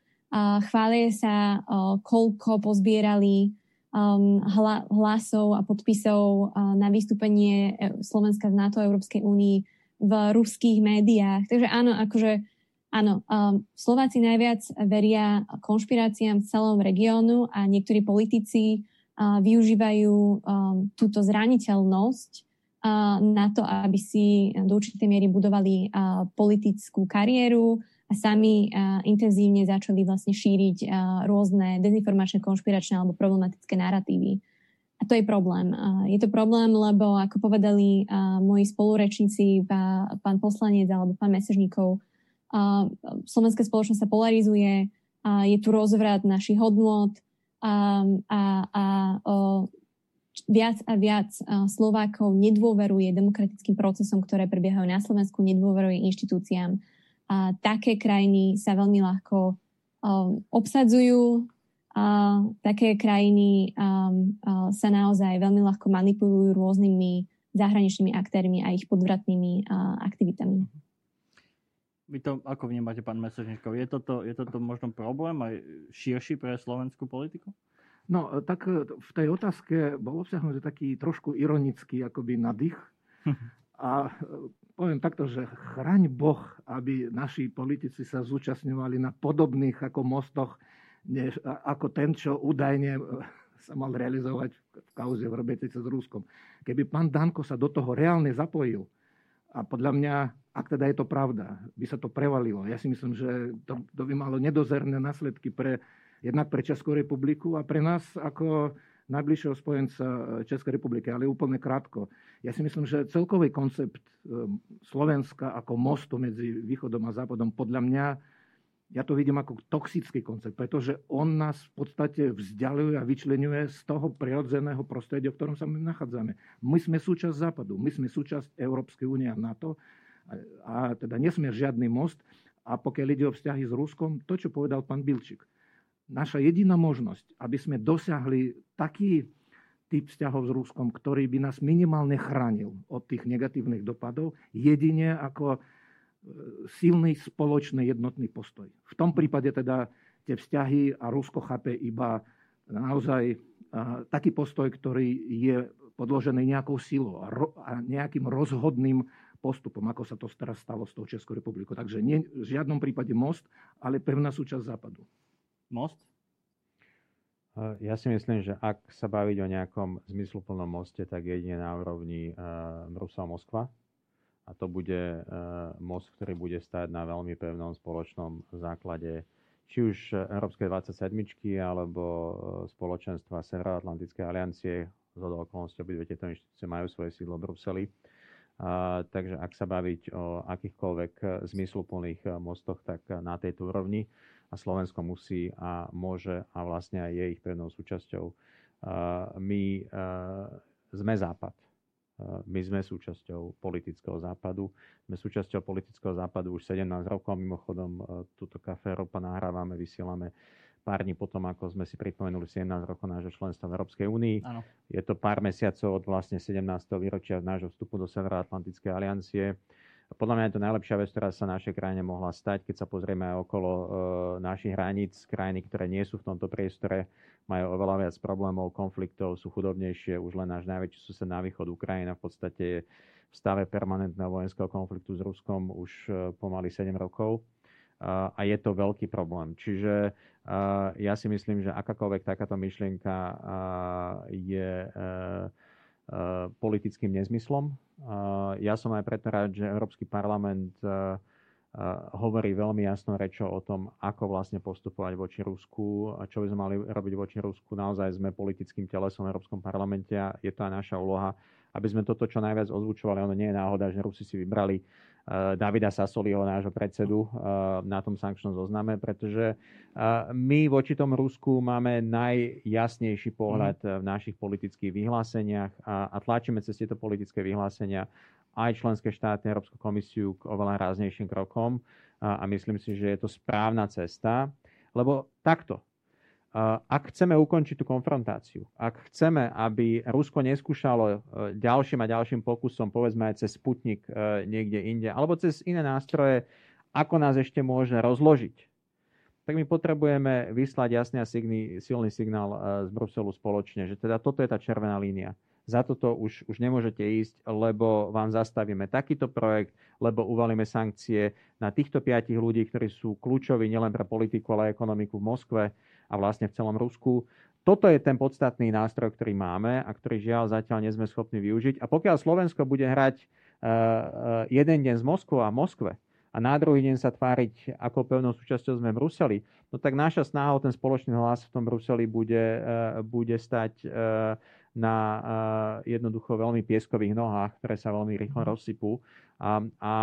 [SPEAKER 2] chvália sa, koľko pozbierali um, hla, hlasov a podpisov na vystúpenie e, Slovenska z NATO a Európskej únii v ruských médiách. Takže áno, akože áno, um, Slováci najviac veria konšpiráciám v celom regiónu a niektorí politici využívajú um, túto zraniteľnosť na to, aby si do určitej miery budovali politickú kariéru, sami uh, intenzívne začali vlastne šíriť uh, rôzne dezinformačné, konšpiračné alebo problematické narratívy. A to je problém. Je to problém, lebo ako povedali uh, moji spolurečníci, pá, pán poslanec alebo pán Mesežníkov, slovenská spoločnosť sa polarizuje, je tu rozvrat našich hodnôt a, a uh, viac a viac Slovákov nedôveruje demokratickým procesom, ktoré prebiehajú na Slovensku, nedôveruje inštitúciám a také krajiny sa veľmi ľahko um, obsadzujú. A také krajiny um, uh, sa naozaj veľmi ľahko manipulujú rôznymi zahraničnými aktérmi a ich podvratnými uh, aktivitami.
[SPEAKER 1] Vy to ako vnímate, pán Mesežníkov? Je toto, je toto možno problém aj širší pre slovenskú politiku?
[SPEAKER 4] No, tak e, v tej otázke bol obsiahnutý taký trošku ironický akoby nadych. (laughs) A poviem takto, že chraň Boh, aby naši politici sa zúčastňovali na podobných ako mostoch, než, ako ten, čo údajne e, sa mal realizovať v kauze v Robetice s Ruskom. Keby pán Danko sa do toho reálne zapojil, a podľa mňa, ak teda je to pravda, by sa to prevalilo. Ja si myslím, že to, to by malo nedozerné následky pre, jednak pre Českú republiku a pre nás ako najbližšieho spojenca e, Českej republiky, ale úplne krátko. Ja si myslím, že celkový koncept e, Slovenska ako mostu medzi východom a západom, podľa mňa, ja to vidím ako toxický koncept, pretože on nás v podstate vzdialuje a vyčlenuje z toho prirodzeného prostredia, v ktorom sa my nachádzame. My sme súčasť západu, my sme súčasť Európskej únie a NATO a teda nesme žiadny most. A pokiaľ ide o vzťahy s Ruskom, to, čo povedal pán Bilčík, naša jediná možnosť, aby sme dosiahli taký typ vzťahov s Ruskom, ktorý by nás minimálne chránil od tých negatívnych dopadov, jedine ako e, silný spoločný jednotný postoj. V tom prípade teda tie vzťahy a Rusko chápe iba naozaj taký postoj, ktorý je podložený nejakou silou a nejakým rozhodným postupom, ako sa to teraz stalo s tou Českou republikou. Takže nie, v žiadnom prípade most, ale pevná súčasť západu.
[SPEAKER 1] Most?
[SPEAKER 3] Ja si myslím, že ak sa baviť o nejakom zmysluplnom moste, tak jedine na úrovni uh, Brusel-Moskva. A to bude uh, most, ktorý bude stať na veľmi pevnom spoločnom základe či už Európskej 27 alebo spoločenstva Severoatlantickej aliancie, z okolností obidve tieto inštitúcie majú svoje sídlo v Bruseli. A, takže ak sa baviť o akýchkoľvek zmysluplných mostoch, tak na tejto úrovni a Slovensko musí a môže a vlastne aj je ich pevnou súčasťou. My sme Západ. My sme súčasťou politického západu. Sme súčasťou politického západu už 17 rokov. Mimochodom, túto kafé Európa nahrávame, vysielame pár dní potom, ako sme si pripomenuli 17 rokov nášho členstva v Európskej únii. Je to pár mesiacov od vlastne 17. výročia nášho vstupu do Severoatlantickej aliancie. Podľa mňa je to najlepšia vec, ktorá sa našej krajine mohla stať, keď sa pozrieme okolo e, našich hraníc, krajiny, ktoré nie sú v tomto priestore, majú oveľa viac problémov, konfliktov, sú chudobnejšie. Už len náš najväčší sused na východ Ukrajina v podstate je v stave permanentného vojenského konfliktu s Ruskom už e, pomaly 7 rokov. A je to veľký problém. Čiže ja si myslím, že akákoľvek takáto myšlienka je e, politickým nezmyslom. Ja som aj preto rád, že Európsky parlament hovorí veľmi jasnou rečou o tom, ako vlastne postupovať voči Rusku a čo by sme mali robiť voči Rusku. Naozaj sme politickým telesom v Európskom parlamente a je to aj naša úloha, aby sme toto čo najviac ozvučovali. Ono nie je náhoda, že Rusi si vybrali Davida Sasoliho, nášho predsedu, uh, na tom sankčnom zozname, pretože uh, my voči tomu Rusku máme najjasnejší pohľad mm. v našich politických vyhláseniach a, a tlačíme cez tieto politické vyhlásenia aj členské štáty, Európsku komisiu k oveľa ráznejším krokom a, a myslím si, že je to správna cesta, lebo takto, ak chceme ukončiť tú konfrontáciu, ak chceme, aby Rusko neskúšalo e, ďalším a ďalším pokusom, povedzme aj cez Sputnik e, niekde inde, alebo cez iné nástroje, ako nás ešte môže rozložiť, tak my potrebujeme vyslať jasný a silný signál e, z Bruselu spoločne, že teda toto je tá červená línia. Za toto už, už nemôžete ísť, lebo vám zastavíme takýto projekt, lebo uvalíme sankcie na týchto piatich ľudí, ktorí sú kľúčoví nielen pre politiku, ale aj ekonomiku v Moskve a vlastne v celom Rusku. Toto je ten podstatný nástroj, ktorý máme a ktorý žiaľ zatiaľ nie sme schopní využiť. A pokiaľ Slovensko bude hrať uh, jeden deň z Moskvou a Moskve a na druhý deň sa tváriť ako pevnou súčasťou sme v Bruseli, no tak naša snaha o ten spoločný hlas v tom Bruseli bude, uh, bude stať na jednoducho veľmi pieskových nohách, ktoré sa veľmi rýchlo mhm. rozsypú. A, a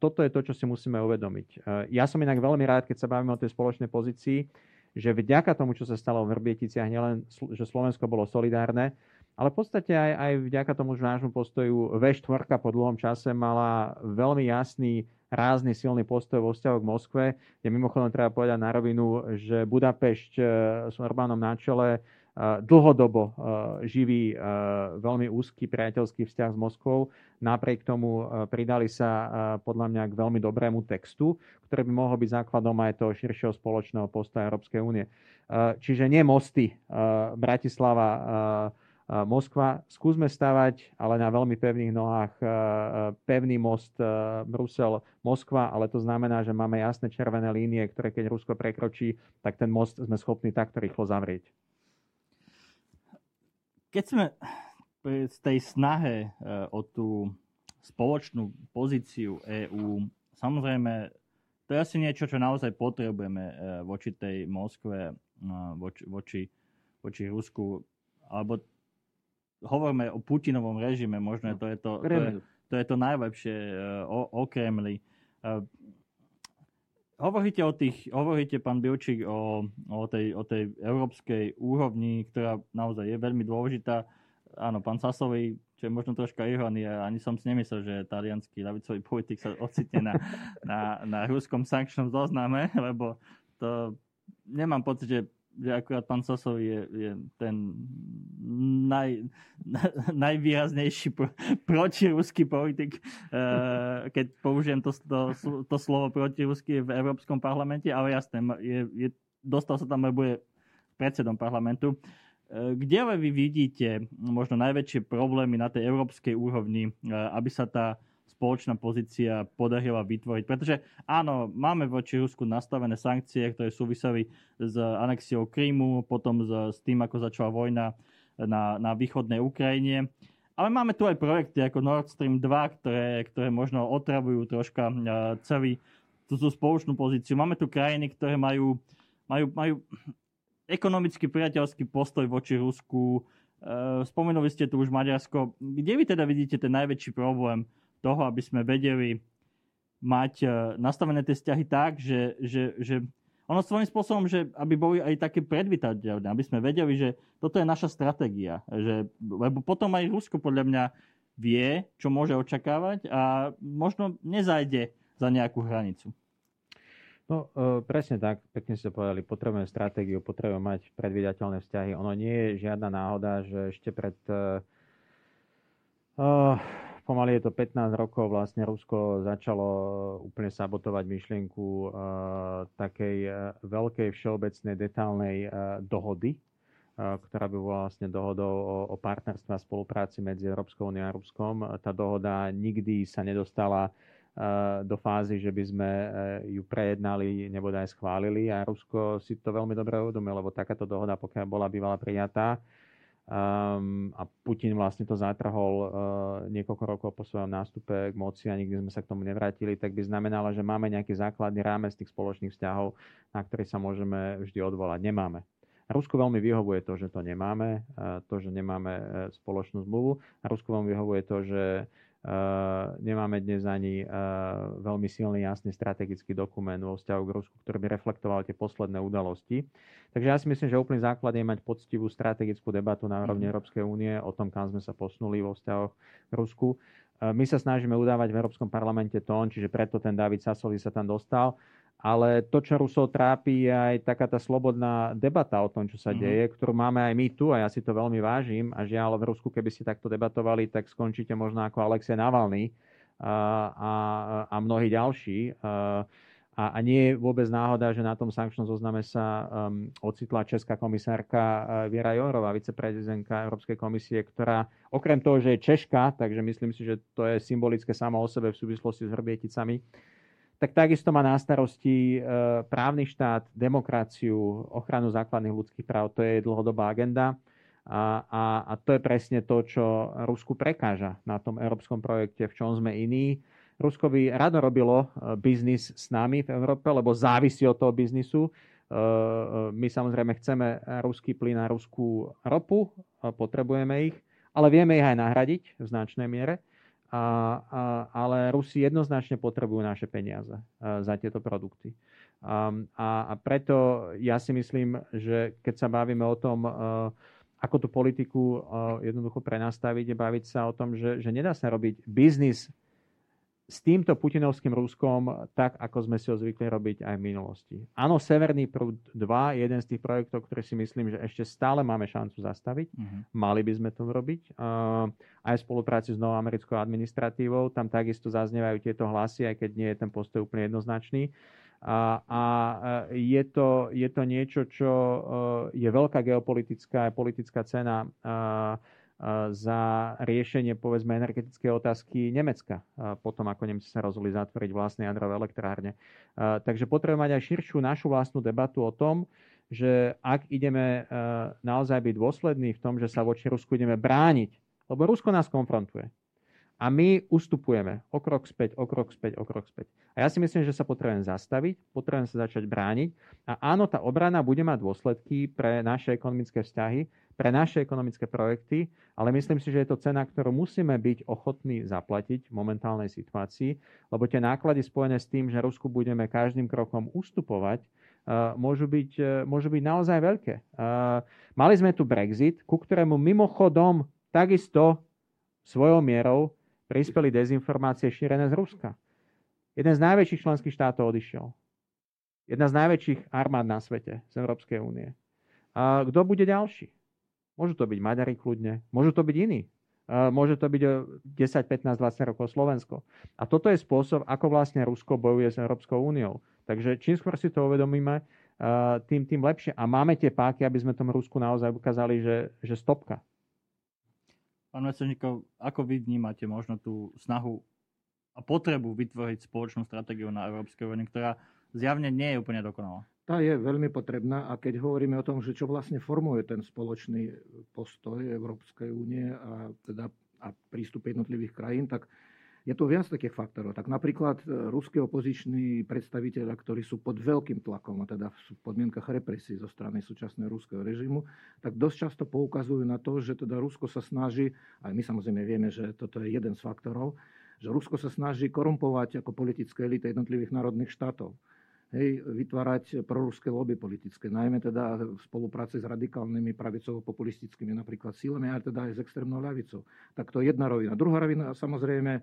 [SPEAKER 3] toto je to, čo si musíme uvedomiť. Ja som inak veľmi rád, keď sa bavíme o tej spoločnej pozícii, že vďaka tomu, čo sa stalo v Vrbieticiach, nielen, že Slovensko bolo solidárne, ale v podstate aj, aj vďaka tomu, že nášmu postoju V4 po dlhom čase mala veľmi jasný, rázny, silný postoj vo vzťahu k Moskve, kde mimochodom treba povedať na rovinu, že Budapešť s Orbánom na čele dlhodobo živý veľmi úzky priateľský vzťah s Moskvou. Napriek tomu pridali sa podľa mňa k veľmi dobrému textu, ktorý by mohol byť základom aj toho širšieho spoločného postoja Európskej únie. Čiže nie mosty Bratislava, Moskva. Skúsme stavať, ale na veľmi pevných nohách, pevný most Brusel, Moskva, ale to znamená, že máme jasné červené línie, ktoré keď Rusko prekročí, tak ten most sme schopní takto rýchlo zavrieť
[SPEAKER 1] keď sme pri tej snahe eh, o tú spoločnú pozíciu EÚ, samozrejme, to je asi niečo, čo naozaj potrebujeme eh, voči tej Moskve, eh, voči, voči, voči Rusku, alebo hovoríme o Putinovom režime, možno to je to, to, je, to, je to najlepšie o, o Kremli. Hovoríte o tých, hovoríte pán Bilčík o, o, tej, o tej európskej úrovni, ktorá naozaj je veľmi dôležitá. Áno, pán Sasový, čo je možno troška ironia, ani som si nemyslel, že talianský ľavicový politik sa ocitne na, na, na ruskom sankčnom zozname, lebo to nemám pocit, že že akurát pán Sosov je, je ten naj, (laughs) najvýraznejší pro, protiruský politik, uh, keď použijem to, to, to slovo protirusky v Európskom parlamente, ale jasné, je, je, dostal sa tam, lebo predsedom parlamentu. Uh, kde ale vy vidíte možno najväčšie problémy na tej európskej úrovni, uh, aby sa tá spoločná pozícia podarila vytvoriť. Pretože áno, máme voči Rusku nastavené sankcie, ktoré súviseli s anexiou Krímu, potom s, s tým, ako začala vojna na, na východnej Ukrajine. Ale máme tu aj projekty ako Nord Stream 2, ktoré, ktoré možno otravujú troška celý tú spoločnú pozíciu. Máme tu krajiny, ktoré majú, majú, majú ekonomicky priateľský postoj voči Rusku. E, spomenuli ste tu už Maďarsko. Kde vy teda vidíte ten najväčší problém toho, aby sme vedeli mať e, nastavené tie vzťahy tak, že, že, že ono svojím spôsobom, že aby boli aj také predvytateľné, aby sme vedeli, že toto je naša stratégia. Že, lebo potom aj Rusko podľa mňa vie, čo môže očakávať a možno nezajde za nejakú hranicu.
[SPEAKER 3] No, e, presne tak, pekne ste povedali, potrebujeme stratégiu, potrebujeme mať predvydateľné vzťahy. Ono nie je žiadna náhoda, že ešte pred uh, pomaly je to 15 rokov, vlastne Rusko začalo úplne sabotovať myšlienku uh, takej uh, veľkej všeobecnej detálnej uh, dohody, ktorá by bola vlastne dohodou o, o partnerstve a spolupráci medzi Európskou úniou a Ruskom. Tá dohoda nikdy sa nedostala do fázy, že by sme ju prejednali nebo aj schválili a Rusko si to veľmi dobre uvedomilo, lebo takáto dohoda, pokiaľ bola bývala prijatá, Um, a Putin vlastne to zatrhol uh, niekoľko rokov po svojom nástupe k moci a nikdy sme sa k tomu nevrátili, tak by znamenalo, že máme nejaký základný rámec tých spoločných vzťahov, na ktorý sa môžeme vždy odvolať. Nemáme. Rusku veľmi vyhovuje to, že to nemáme, uh, to, že nemáme uh, spoločnú zmluvu. A Rusku veľmi vyhovuje to, že nemáme dnes ani veľmi silný, jasný strategický dokument vo vzťahu k Rusku, ktorý by reflektoval tie posledné udalosti. Takže ja si myslím, že úplný základ je mať poctivú strategickú debatu na úrovni mm-hmm. Európskej únie o tom, kam sme sa posunuli vo vzťahoch k Rusku. My sa snažíme udávať v Európskom parlamente tón, čiže preto ten David Sassoli sa tam dostal ale to, čo Rusov trápi, je aj taká tá slobodná debata o tom, čo sa mm-hmm. deje, ktorú máme aj my tu a ja si to veľmi vážim. A žiaľ, v Rusku, keby ste takto debatovali, tak skončíte možno ako Alexej Navalny a, a, a mnohí ďalší. A, a nie je vôbec náhoda, že na tom sankčnom zozname sa um, ocitla česká komisárka Viera Jourová, viceprezidentka Európskej komisie, ktorá okrem toho, že je Češka, takže myslím si, že to je symbolické samo o sebe v súvislosti s hrbieticami, tak takisto má na starosti e, právny štát, demokraciu, ochranu základných ľudských práv. To je dlhodobá agenda. A, a, a to je presne to, čo Rusku prekáža na tom európskom projekte, v čom sme iní. Rusko by rado robilo e, biznis s nami v Európe, lebo závisí od toho biznisu. E, my samozrejme chceme ruský plyn a ruskú ropu, potrebujeme ich, ale vieme ich aj nahradiť v značnej miere a, a, ale Rusi jednoznačne potrebujú naše peniaze a, za tieto produkty. A, a, preto ja si myslím, že keď sa bavíme o tom, a, ako tú politiku a, jednoducho prenastaviť, je baviť sa o tom, že, že nedá sa robiť biznis s týmto putinovským Ruskom tak, ako sme si ho zvykli robiť aj v minulosti. Áno, Severný prúd 2 je jeden z tých projektov, ktoré si myslím, že ešte stále máme šancu zastaviť. Uh-huh. Mali by sme to robiť. Uh, aj v spolupráci s novou americkou administratívou. Tam takisto zaznievajú tieto hlasy, aj keď nie je ten postoj úplne jednoznačný. A, a je, to, je to niečo, čo uh, je veľká geopolitická a politická cena uh, za riešenie povedzme energetické otázky Nemecka, potom ako Nemci sa rozhodli zatvoriť vlastné jadrové elektrárne. Takže potrebujeme mať aj širšiu našu vlastnú debatu o tom, že ak ideme naozaj byť dôslední v tom, že sa voči Rusku ideme brániť, lebo Rusko nás konfrontuje. A my ustupujeme o krok späť, o krok späť, o krok späť. A ja si myslím, že sa potrebujem zastaviť, potrebujem sa začať brániť. A áno, tá obrana bude mať dôsledky pre naše ekonomické vzťahy, pre naše ekonomické projekty, ale myslím si, že je to cena, ktorú musíme byť ochotní zaplatiť v momentálnej situácii, lebo tie náklady spojené s tým, že Rusku budeme každým krokom ustupovať, môžu byť, môžu byť naozaj veľké. Mali sme tu Brexit, ku ktorému mimochodom takisto svojou mierou prispeli dezinformácie šírené z Ruska. Jeden z najväčších členských štátov odišiel. Jedna z najväčších armád na svete z Európskej únie. A kto bude ďalší? Môžu to byť Maďari kľudne, môžu to byť iní. Môže to byť 10, 15, 20 rokov Slovensko. A toto je spôsob, ako vlastne Rusko bojuje s Európskou úniou. Takže čím skôr si to uvedomíme, tým, tým lepšie. A máme tie páky, aby sme tomu Rusku naozaj ukázali, že, že stopka.
[SPEAKER 1] Pán Veselníkov, ako vy vnímate možno tú snahu a potrebu vytvoriť spoločnú stratégiu na Európskej úrovni, ktorá zjavne nie je úplne dokonalá?
[SPEAKER 4] Tá je veľmi potrebná a keď hovoríme o tom, že čo vlastne formuje ten spoločný postoj Európskej únie a, teda, a prístup jednotlivých krajín, tak je tu viac takých faktorov. Tak napríklad e, ruskí opoziční predstaviteľa, ktorí sú pod veľkým tlakom, a teda v podmienkach represí zo strany súčasného ruského režimu, tak dosť často poukazujú na to, že teda Rusko sa snaží, a my samozrejme vieme, že toto je jeden z faktorov, že Rusko sa snaží korumpovať ako politické elity jednotlivých národných štátov hej, vytvárať proruské lobby politické, najmä teda v spolupráci s radikálnymi pravicovo-populistickými napríklad sílami, ale teda aj s extrémnou ľavicou. Tak to je jedna rovina. Druhá rovina samozrejme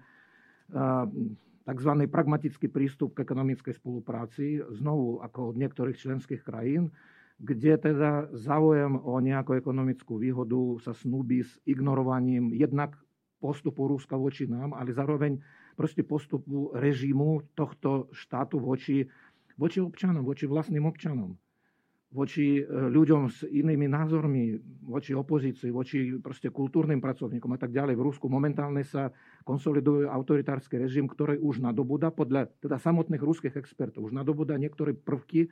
[SPEAKER 4] tzv. pragmatický prístup k ekonomickej spolupráci, znovu ako od niektorých členských krajín, kde teda záujem o nejakú ekonomickú výhodu sa snúbi s ignorovaním jednak postupu Rúska voči nám, ale zároveň proste postupu režimu tohto štátu voči voči občanom, voči vlastným občanom, voči e, ľuďom s inými názormi, voči opozícii, voči proste kultúrnym pracovníkom a tak ďalej. V Rusku momentálne sa konsoliduje autoritársky režim, ktorý už nadobúda, podľa teda samotných ruských expertov, už nadobúda niektoré prvky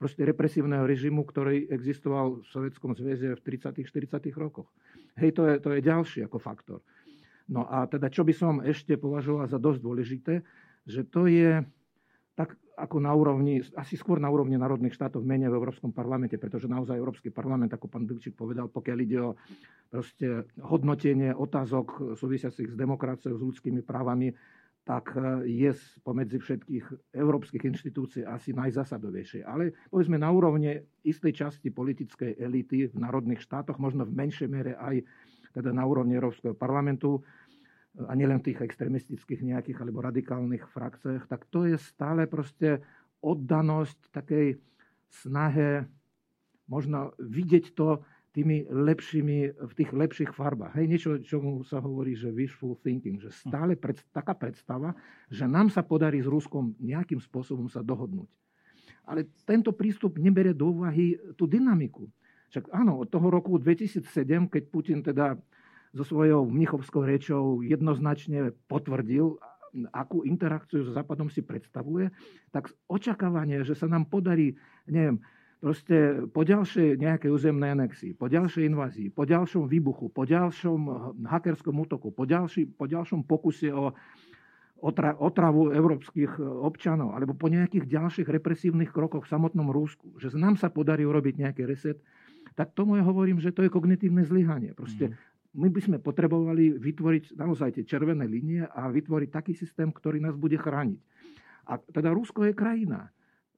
[SPEAKER 4] proste represívneho režimu, ktorý existoval v Sovjetskom zväze v 30 40 rokoch. Hej, to je, to je ďalší ako faktor. No a teda, čo by som ešte považoval za dosť dôležité, že to je tak ako na úrovni, asi skôr na úrovni národných štátov, menej v Európskom parlamente, pretože naozaj Európsky parlament, ako pán Bilčík povedal, pokiaľ ide o proste hodnotenie otázok súvisiacich s demokraciou, s ľudskými právami, tak e, je pomedzi všetkých európskych inštitúcií asi najzasadovejšie. Ale povedzme na úrovni istej časti politickej elity v národných štátoch, možno v menšej mere aj teda na úrovni Európskeho parlamentu, a nielen v tých extremistických nejakých alebo radikálnych frakciách, tak to je stále proste oddanosť takej snahe možno vidieť to tými lepšími, v tých lepších farbách. Hej, niečo, čomu sa hovorí, že wishful thinking, že stále pred, taká predstava, že nám sa podarí s Ruskom nejakým spôsobom sa dohodnúť. Ale tento prístup neberie do úvahy tú dynamiku. Však áno, od toho roku 2007, keď Putin teda so svojou mnichovskou rečou jednoznačne potvrdil, akú interakciu so Západom si predstavuje, tak očakávanie, že sa nám podarí, neviem, proste po ďalšej nejakej územnej anexii, po ďalšej invázii, po ďalšom výbuchu, po ďalšom hackerskom útoku, po, ďalší, po ďalšom pokuse o otra, otravu európskych občanov, alebo po nejakých ďalších represívnych krokoch v samotnom Rúsku, že nám sa podarí urobiť nejaký reset, tak tomu ja hovorím, že to je kognitívne zlyhanie. Proste mm my by sme potrebovali vytvoriť naozaj tie červené linie a vytvoriť taký systém, ktorý nás bude chrániť. A teda Rusko je krajina.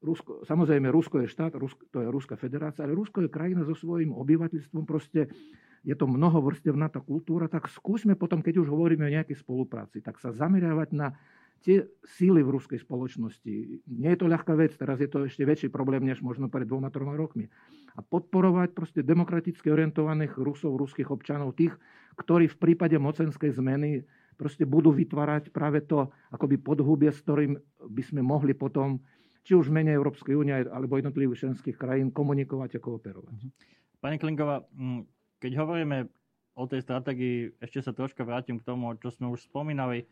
[SPEAKER 4] Rusko, samozrejme, Rusko je štát, Rusko, to je Ruská federácia, ale Rusko je krajina so svojím obyvateľstvom, proste je to mnohovrstevná tá kultúra, tak skúsme potom, keď už hovoríme o nejakej spolupráci, tak sa zameriavať na tie síly v ruskej spoločnosti. Nie je to ľahká vec, teraz je to ešte väčší problém, než možno pred dvoma, troma rokmi. A podporovať proste demokraticky orientovaných Rusov, ruských občanov, tých, ktorí v prípade mocenskej zmeny proste budú vytvárať práve to akoby podhubie, s ktorým by sme mohli potom, či už menej Európskej únie alebo jednotlivých členských krajín, komunikovať a kooperovať. Mhm.
[SPEAKER 1] Pani Klingová, mm, keď hovoríme o tej stratégii, ešte sa troška vrátim k tomu, čo sme už spomínali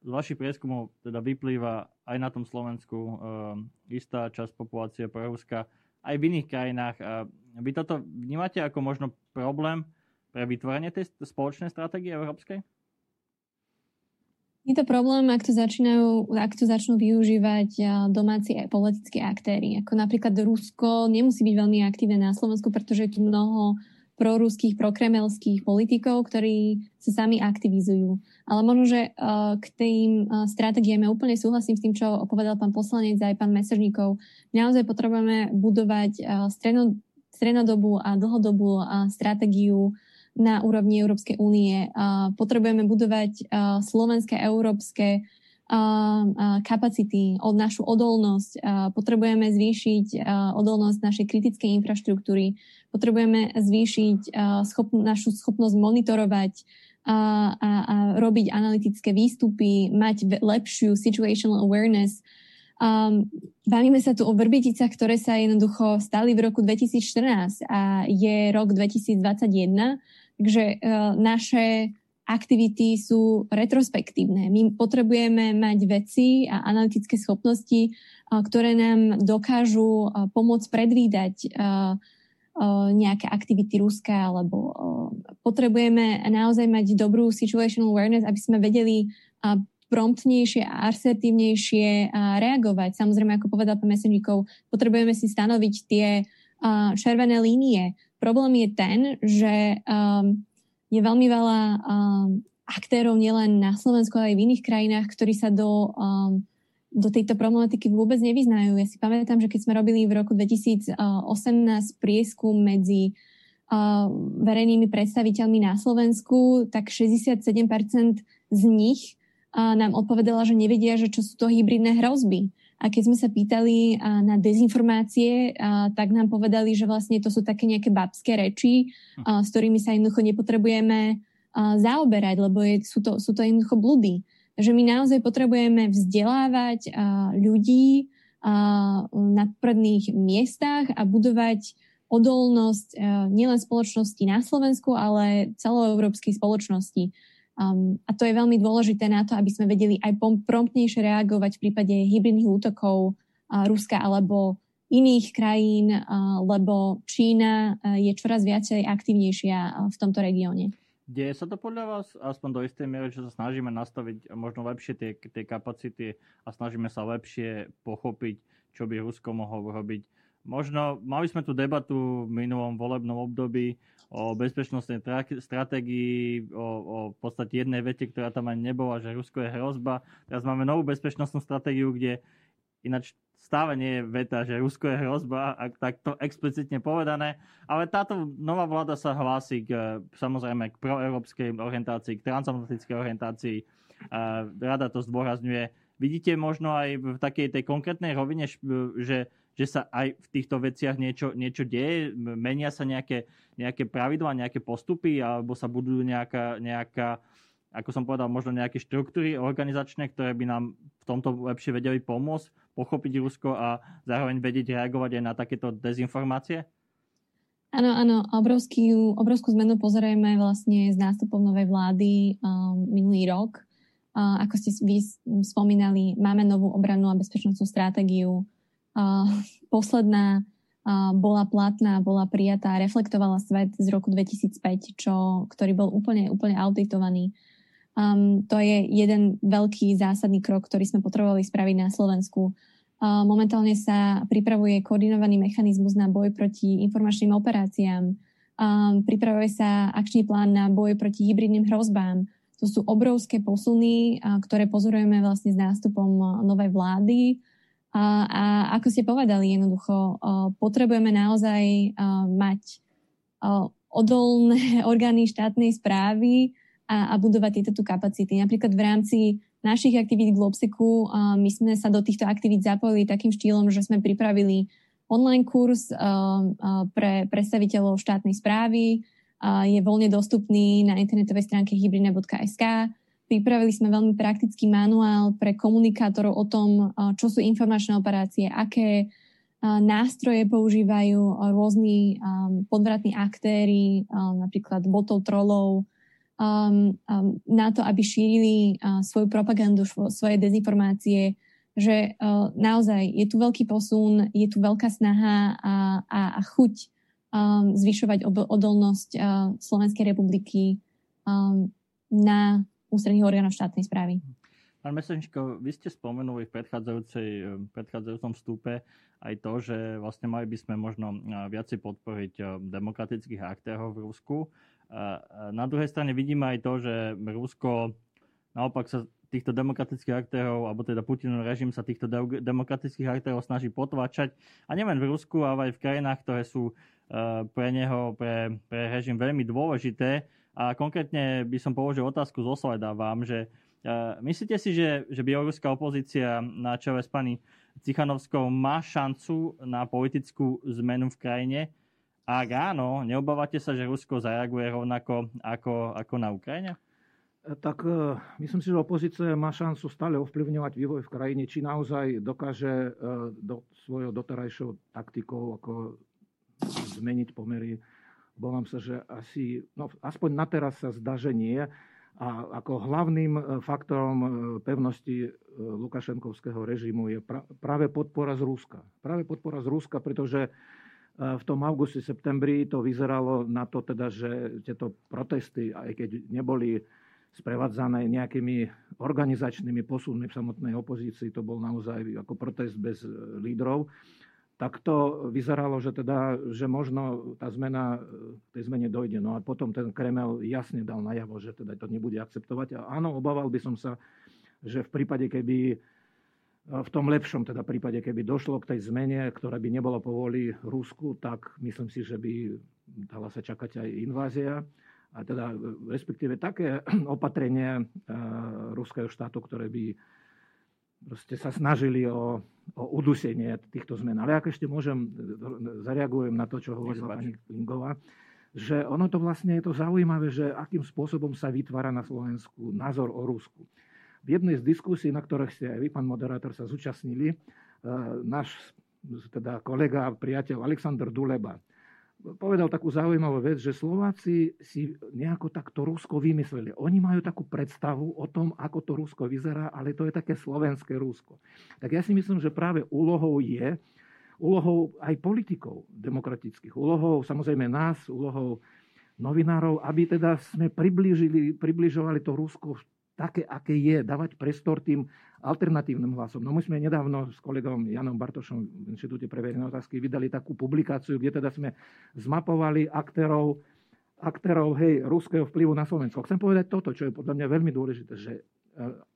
[SPEAKER 1] z vašich prieskumov teda vyplýva aj na tom Slovensku uh, istá časť populácie proruská, aj v iných krajinách. Vy toto vnímate ako možno problém pre vytvorenie tej spoločnej stratégie európskej?
[SPEAKER 2] Je to problém, ak to, začínajú, ak to začnú využívať domáci aj politickí aktéry. Ako napríklad Rusko nemusí byť veľmi aktívne na Slovensku, pretože je tu mnoho proruských, prokremelských politikov, ktorí sa sami aktivizujú. Ale možno, že uh, k tým uh, stratégiám ja úplne súhlasím s tým, čo povedal pán poslanec aj pán Meserníkov. Naozaj potrebujeme budovať uh, stredno, strednodobú a dlhodobú stratégiu na úrovni Európskej únie. Potrebujeme budovať slovenské, európske kapacity, od našu odolnosť, potrebujeme zvýšiť odolnosť našej kritickej infraštruktúry, potrebujeme zvýšiť schop, našu schopnosť monitorovať a, a, a robiť analytické výstupy, mať lepšiu situational awareness. Um, bavíme sa tu o Vrbiticách, ktoré sa jednoducho stali v roku 2014 a je rok 2021, takže uh, naše aktivity sú retrospektívne. My potrebujeme mať veci a analytické schopnosti, ktoré nám dokážu pomôcť predvídať nejaké aktivity Ruska, alebo potrebujeme naozaj mať dobrú situational awareness, aby sme vedeli promptnejšie a asertívnejšie reagovať. Samozrejme, ako povedal pán Meseníkov, potrebujeme si stanoviť tie červené línie. Problém je ten, že je veľmi veľa aktérov nielen na Slovensku, ale aj v iných krajinách, ktorí sa do, um, do tejto problematiky vôbec nevyznajú. Ja si pamätám, že keď sme robili v roku 2018 prieskum medzi verejnými predstaviteľmi na Slovensku, tak 67% z nich nám odpovedala, že nevedia, že čo sú to hybridné hrozby. A keď sme sa pýtali na dezinformácie, tak nám povedali, že vlastne to sú také nejaké babské reči, s ktorými sa jednoducho nepotrebujeme zaoberať, lebo sú, to, sú to jednoducho blúdy. Že my naozaj potrebujeme vzdelávať ľudí na prvných miestach a budovať odolnosť nielen spoločnosti na Slovensku, ale celoeurópskej spoločnosti. A to je veľmi dôležité na to, aby sme vedeli aj promptnejšie reagovať v prípade hybridných útokov Ruska alebo iných krajín, uh, lebo Čína uh, je čoraz viacej aktívnejšia v tomto regióne.
[SPEAKER 1] Deje sa to podľa vás, aspoň do istej miery, že sa snažíme nastaviť možno lepšie tie, tie kapacity a snažíme sa lepšie pochopiť, čo by Rusko mohlo urobiť. Možno mali sme tu debatu v minulom volebnom období o bezpečnostnej tra- stratégii, o, o v podstate jednej vete, ktorá tam ani nebola, že Rusko je hrozba. Teraz máme novú bezpečnostnú stratégiu, kde ináč stále nie je veta, že Rusko je hrozba, ak takto explicitne povedané, ale táto nová vláda sa hlási k, samozrejme k proeurópskej orientácii, k transatlantickej orientácii. Rada to zdôrazňuje. Vidíte možno aj v takej tej konkrétnej rovine, že že sa aj v týchto veciach niečo, niečo deje? Menia sa nejaké, nejaké pravidlá, nejaké postupy alebo sa budú nejaká, nejaká, ako som povedal, možno nejaké štruktúry organizačné, ktoré by nám v tomto lepšie vedeli pomôcť, pochopiť Rusko a zároveň vedieť reagovať aj na takéto dezinformácie?
[SPEAKER 2] Áno, áno, obrovský, obrovskú zmenu pozrieme vlastne s nástupom novej vlády um, minulý rok. Uh, ako ste vy spomínali, máme novú obrannú a bezpečnostnú stratégiu, (laughs) posledná bola platná, bola prijatá, reflektovala svet z roku 2005, čo, ktorý bol úplne, úplne auditovaný. Um, to je jeden veľký zásadný krok, ktorý sme potrebovali spraviť na Slovensku. Uh, momentálne sa pripravuje koordinovaný mechanizmus na boj proti informačným operáciám. Um, pripravuje sa akčný plán na boj proti hybridným hrozbám. To sú obrovské posuny, uh, ktoré pozorujeme vlastne s nástupom novej vlády a, a ako ste povedali, jednoducho potrebujeme naozaj mať odolné (laughs) orgány štátnej správy a, a budovať tieto tu kapacity. Napríklad v rámci našich aktivít Globseku my sme sa do týchto aktivít zapojili takým štýlom, že sme pripravili online kurz pre predstaviteľov štátnej správy. Je voľne dostupný na internetovej stránke hybridne.sk Pripravili sme veľmi praktický manuál pre komunikátorov o tom, čo sú informačné operácie, aké nástroje používajú rôzni podvratní aktéry, napríklad botov trolov, na to, aby šírili svoju propagandu, svoje dezinformácie, že naozaj je tu veľký posun, je tu veľká snaha a, a, a chuť zvyšovať odolnosť Slovenskej republiky na ústredných orgánov štátnej správy.
[SPEAKER 1] Pán Mesenčko, vy ste spomenuli v predchádzajúcej, predchádzajúcom vstupe aj to, že vlastne mali by sme možno viacej podporiť demokratických aktérov v Rusku. Na druhej strane vidíme aj to, že Rusko naopak sa týchto demokratických aktérov, alebo teda Putinov režim sa týchto demokratických aktérov snaží potváčať. A nielen v Rusku, ale aj v krajinách, ktoré sú pre neho, pre, pre režim veľmi dôležité. A konkrétne by som položil otázku zo sleda vám, že Myslíte si, že, že bieloruská opozícia na čele s pani Cichanovskou má šancu na politickú zmenu v krajine? Ak áno, neobávate sa, že Rusko zareaguje rovnako ako, ako na Ukrajine?
[SPEAKER 4] Tak e, myslím si, že opozícia má šancu stále ovplyvňovať vývoj v krajine, či naozaj dokáže e, do svojho doterajšou taktikou ako zmeniť pomery. Obávam sa, že asi, no aspoň na teraz sa zdá, že nie. A ako hlavným e, faktorom pevnosti Lukašenkovského režimu je práve podpora z Ruska. Práve podpora z Ruska, pretože v tom auguste, septembri to vyzeralo na to teda, že tieto protesty, aj keď neboli sprevádzané nejakými organizačnými posunmi v samotnej opozícii, to bol naozaj ako protest bez e, lídrov, tak to vyzeralo, že, teda, že možno tá zmena, e, tej zmene dojde. No a potom ten Kremel jasne dal najavo, že teda to nebude akceptovať. A áno, obával by som sa, že v prípade, keby v tom lepšom teda prípade, keby došlo k tej zmene, ktorá by nebola povoli Rusku, tak myslím si, že by dala sa čakať aj invázia a teda respektíve také (clears throat) opatrenia ruského štátu, ktoré by proste sa snažili o, o udusenie týchto zmen. Ale ak ešte môžem, zareagujem na to, čo hovorila pani Klingová, že ono to vlastne je to zaujímavé, že akým spôsobom sa vytvára na Slovensku názor o Rusku. V jednej z diskusí, na ktorých ste aj vy, pán moderátor, sa zúčastnili, náš teda kolega, priateľ Aleksandr Duleba povedal takú zaujímavú vec, že Slováci si nejako takto Rusko vymysleli. Oni majú takú predstavu o tom, ako to Rusko vyzerá, ale to je také slovenské Rusko. Tak ja si myslím, že práve úlohou je, úlohou aj politikov demokratických, úlohou samozrejme nás, úlohou novinárov, aby teda sme približili, približovali to Rusko také, aké je, dávať prestor tým alternatívnym hlasom. No my sme nedávno s kolegom Janom Bartošom v Inštitúte pre verejné otázky vydali takú publikáciu, kde teda sme zmapovali aktérov, aktérov hej, ruského vplyvu na Slovensko. Chcem povedať toto, čo je podľa mňa veľmi dôležité, že e,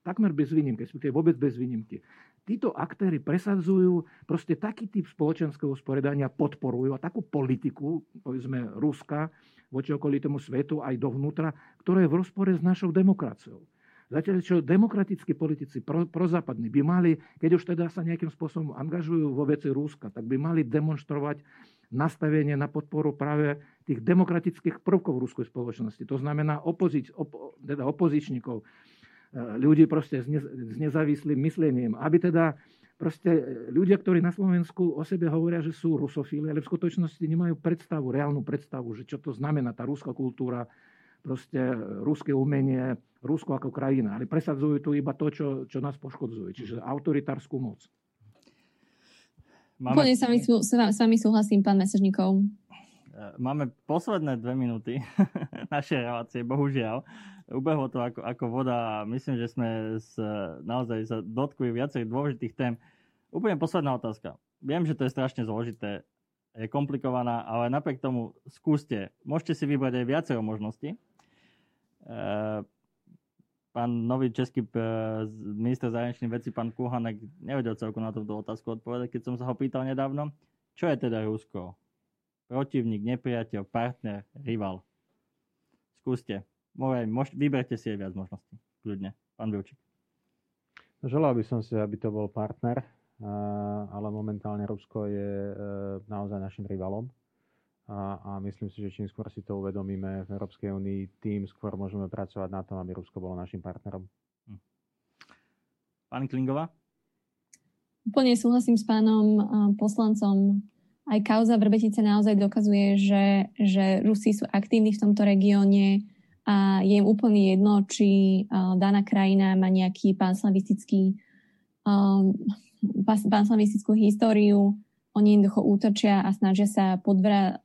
[SPEAKER 4] takmer bez výnimky, respektíve vôbec bez výnimky. Títo aktéry presadzujú proste taký typ spoločenského usporiadania, podporujú a takú politiku, povedzme, Ruska voči okolitému svetu aj dovnútra, ktorá je v rozpore s našou demokraciou. Zatiaľ, čo demokratickí politici, pro, prozápadní, by mali, keď už teda sa nejakým spôsobom angažujú vo veci Rúska, tak by mali demonstrovať nastavenie na podporu práve tých demokratických prvkov v ruskej spoločnosti. To znamená opozič, op, teda opozičníkov, e, ľudí proste s, ne, s nezávislým myslením, aby teda proste ľudia, ktorí na Slovensku o sebe hovoria, že sú rusofíli, ale v skutočnosti nemajú predstavu, reálnu predstavu, že čo to znamená tá ruská kultúra, proste ruské umenie, Rusko ako krajina, ale presadzujú tu iba to, čo, čo nás poškodzuje, čiže autoritárskú moc.
[SPEAKER 2] Máme... Úplne mi, s vami súhlasím, pán Mesežníkov.
[SPEAKER 1] Máme posledné dve minúty (laughs) našej relácie, bohužiaľ. Ubehlo to ako, ako voda a myslím, že sme s, naozaj sa dotkli viacerých dôležitých tém. Úplne posledná otázka. Viem, že to je strašne zložité, je komplikovaná, ale napriek tomu skúste. Môžete si vybrať aj viacero možností. Eh, pán nový český eh, minister zahraničných vecí, pán Kuhanek, nevedel celkom na túto otázku odpovedať, keď som sa ho pýtal nedávno. Čo je teda Rusko? Protivník, nepriateľ, partner, rival. Skúste. Môž, vyberte si aj viac možností. Kľudne. Pán Vilčík.
[SPEAKER 3] Želal by som si, aby to bol partner, ale momentálne Rusko je eh, naozaj našim rivalom a, a myslím si, že čím skôr si to uvedomíme v Európskej únii, tým skôr môžeme pracovať na tom, aby Rusko bolo našim partnerom. Hm.
[SPEAKER 1] Pani Klingová?
[SPEAKER 2] Úplne súhlasím s pánom poslancom. Aj kauza Vrbetice naozaj dokazuje, že, že Rusi sú aktívni v tomto regióne a je im úplne jedno, či daná krajina má nejaký panslavistický um, panslavistickú históriu, oni jednoducho útočia a snažia sa podvra-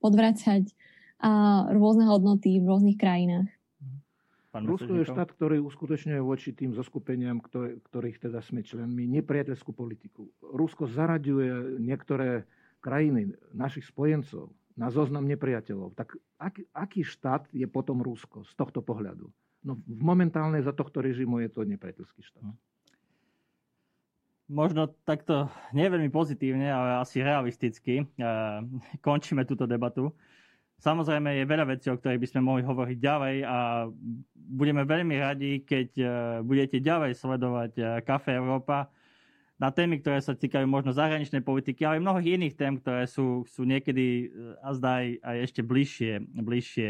[SPEAKER 2] podvracať a rôzne hodnoty v rôznych krajinách.
[SPEAKER 4] Pán Rusko je štát, ktorý uskutočňuje voči tým zoskupeniam, ktorý, ktorých teda sme členmi, nepriateľskú politiku. Rusko zaraďuje niektoré krajiny, našich spojencov, na zoznam nepriateľov. Tak ak, aký štát je potom Rusko z tohto pohľadu? No, momentálne za tohto režimu je to nepriateľský štát.
[SPEAKER 1] Možno takto nie veľmi pozitívne, ale asi realisticky končíme túto debatu. Samozrejme je veľa vecí, o ktorých by sme mohli hovoriť ďalej a budeme veľmi radi, keď e, budete ďalej sledovať e, Kafe Európa na témy, ktoré sa týkajú možno zahraničnej politiky, ale aj mnohých iných tém, ktoré sú, sú niekedy a zdá aj, aj ešte bližšie, bližšie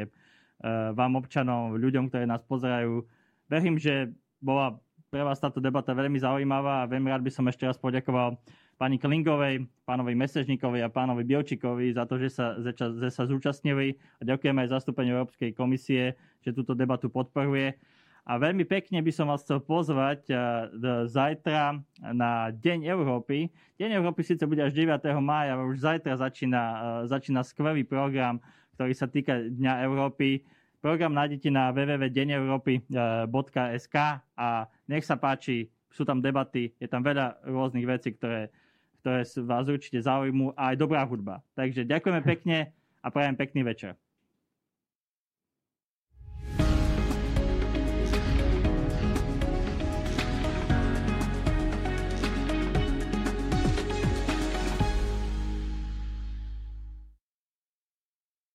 [SPEAKER 1] vám občanom, ľuďom, ktorí nás pozerajú. Verím, že bola pre vás táto debata veľmi zaujímavá a veľmi rád by som ešte raz poďakoval pani Klingovej, pánovi Mesežníkovi a pánovi Bielčíkovi za to, že sa, že sa zúčastnili a ďakujem aj zastúpeniu Európskej komisie, že túto debatu podporuje. A veľmi pekne by som vás chcel pozvať zajtra na Deň Európy. Deň Európy síce bude až 9. mája, ale už zajtra začína, začína skvelý program, ktorý sa týka Dňa Európy. Program nájdete na www.deneuropy.sk a nech sa páči, sú tam debaty, je tam veľa rôznych vecí, ktoré ktoré vás určite zaujímu a aj dobrá hudba. Takže ďakujeme pekne a prajem pekný večer.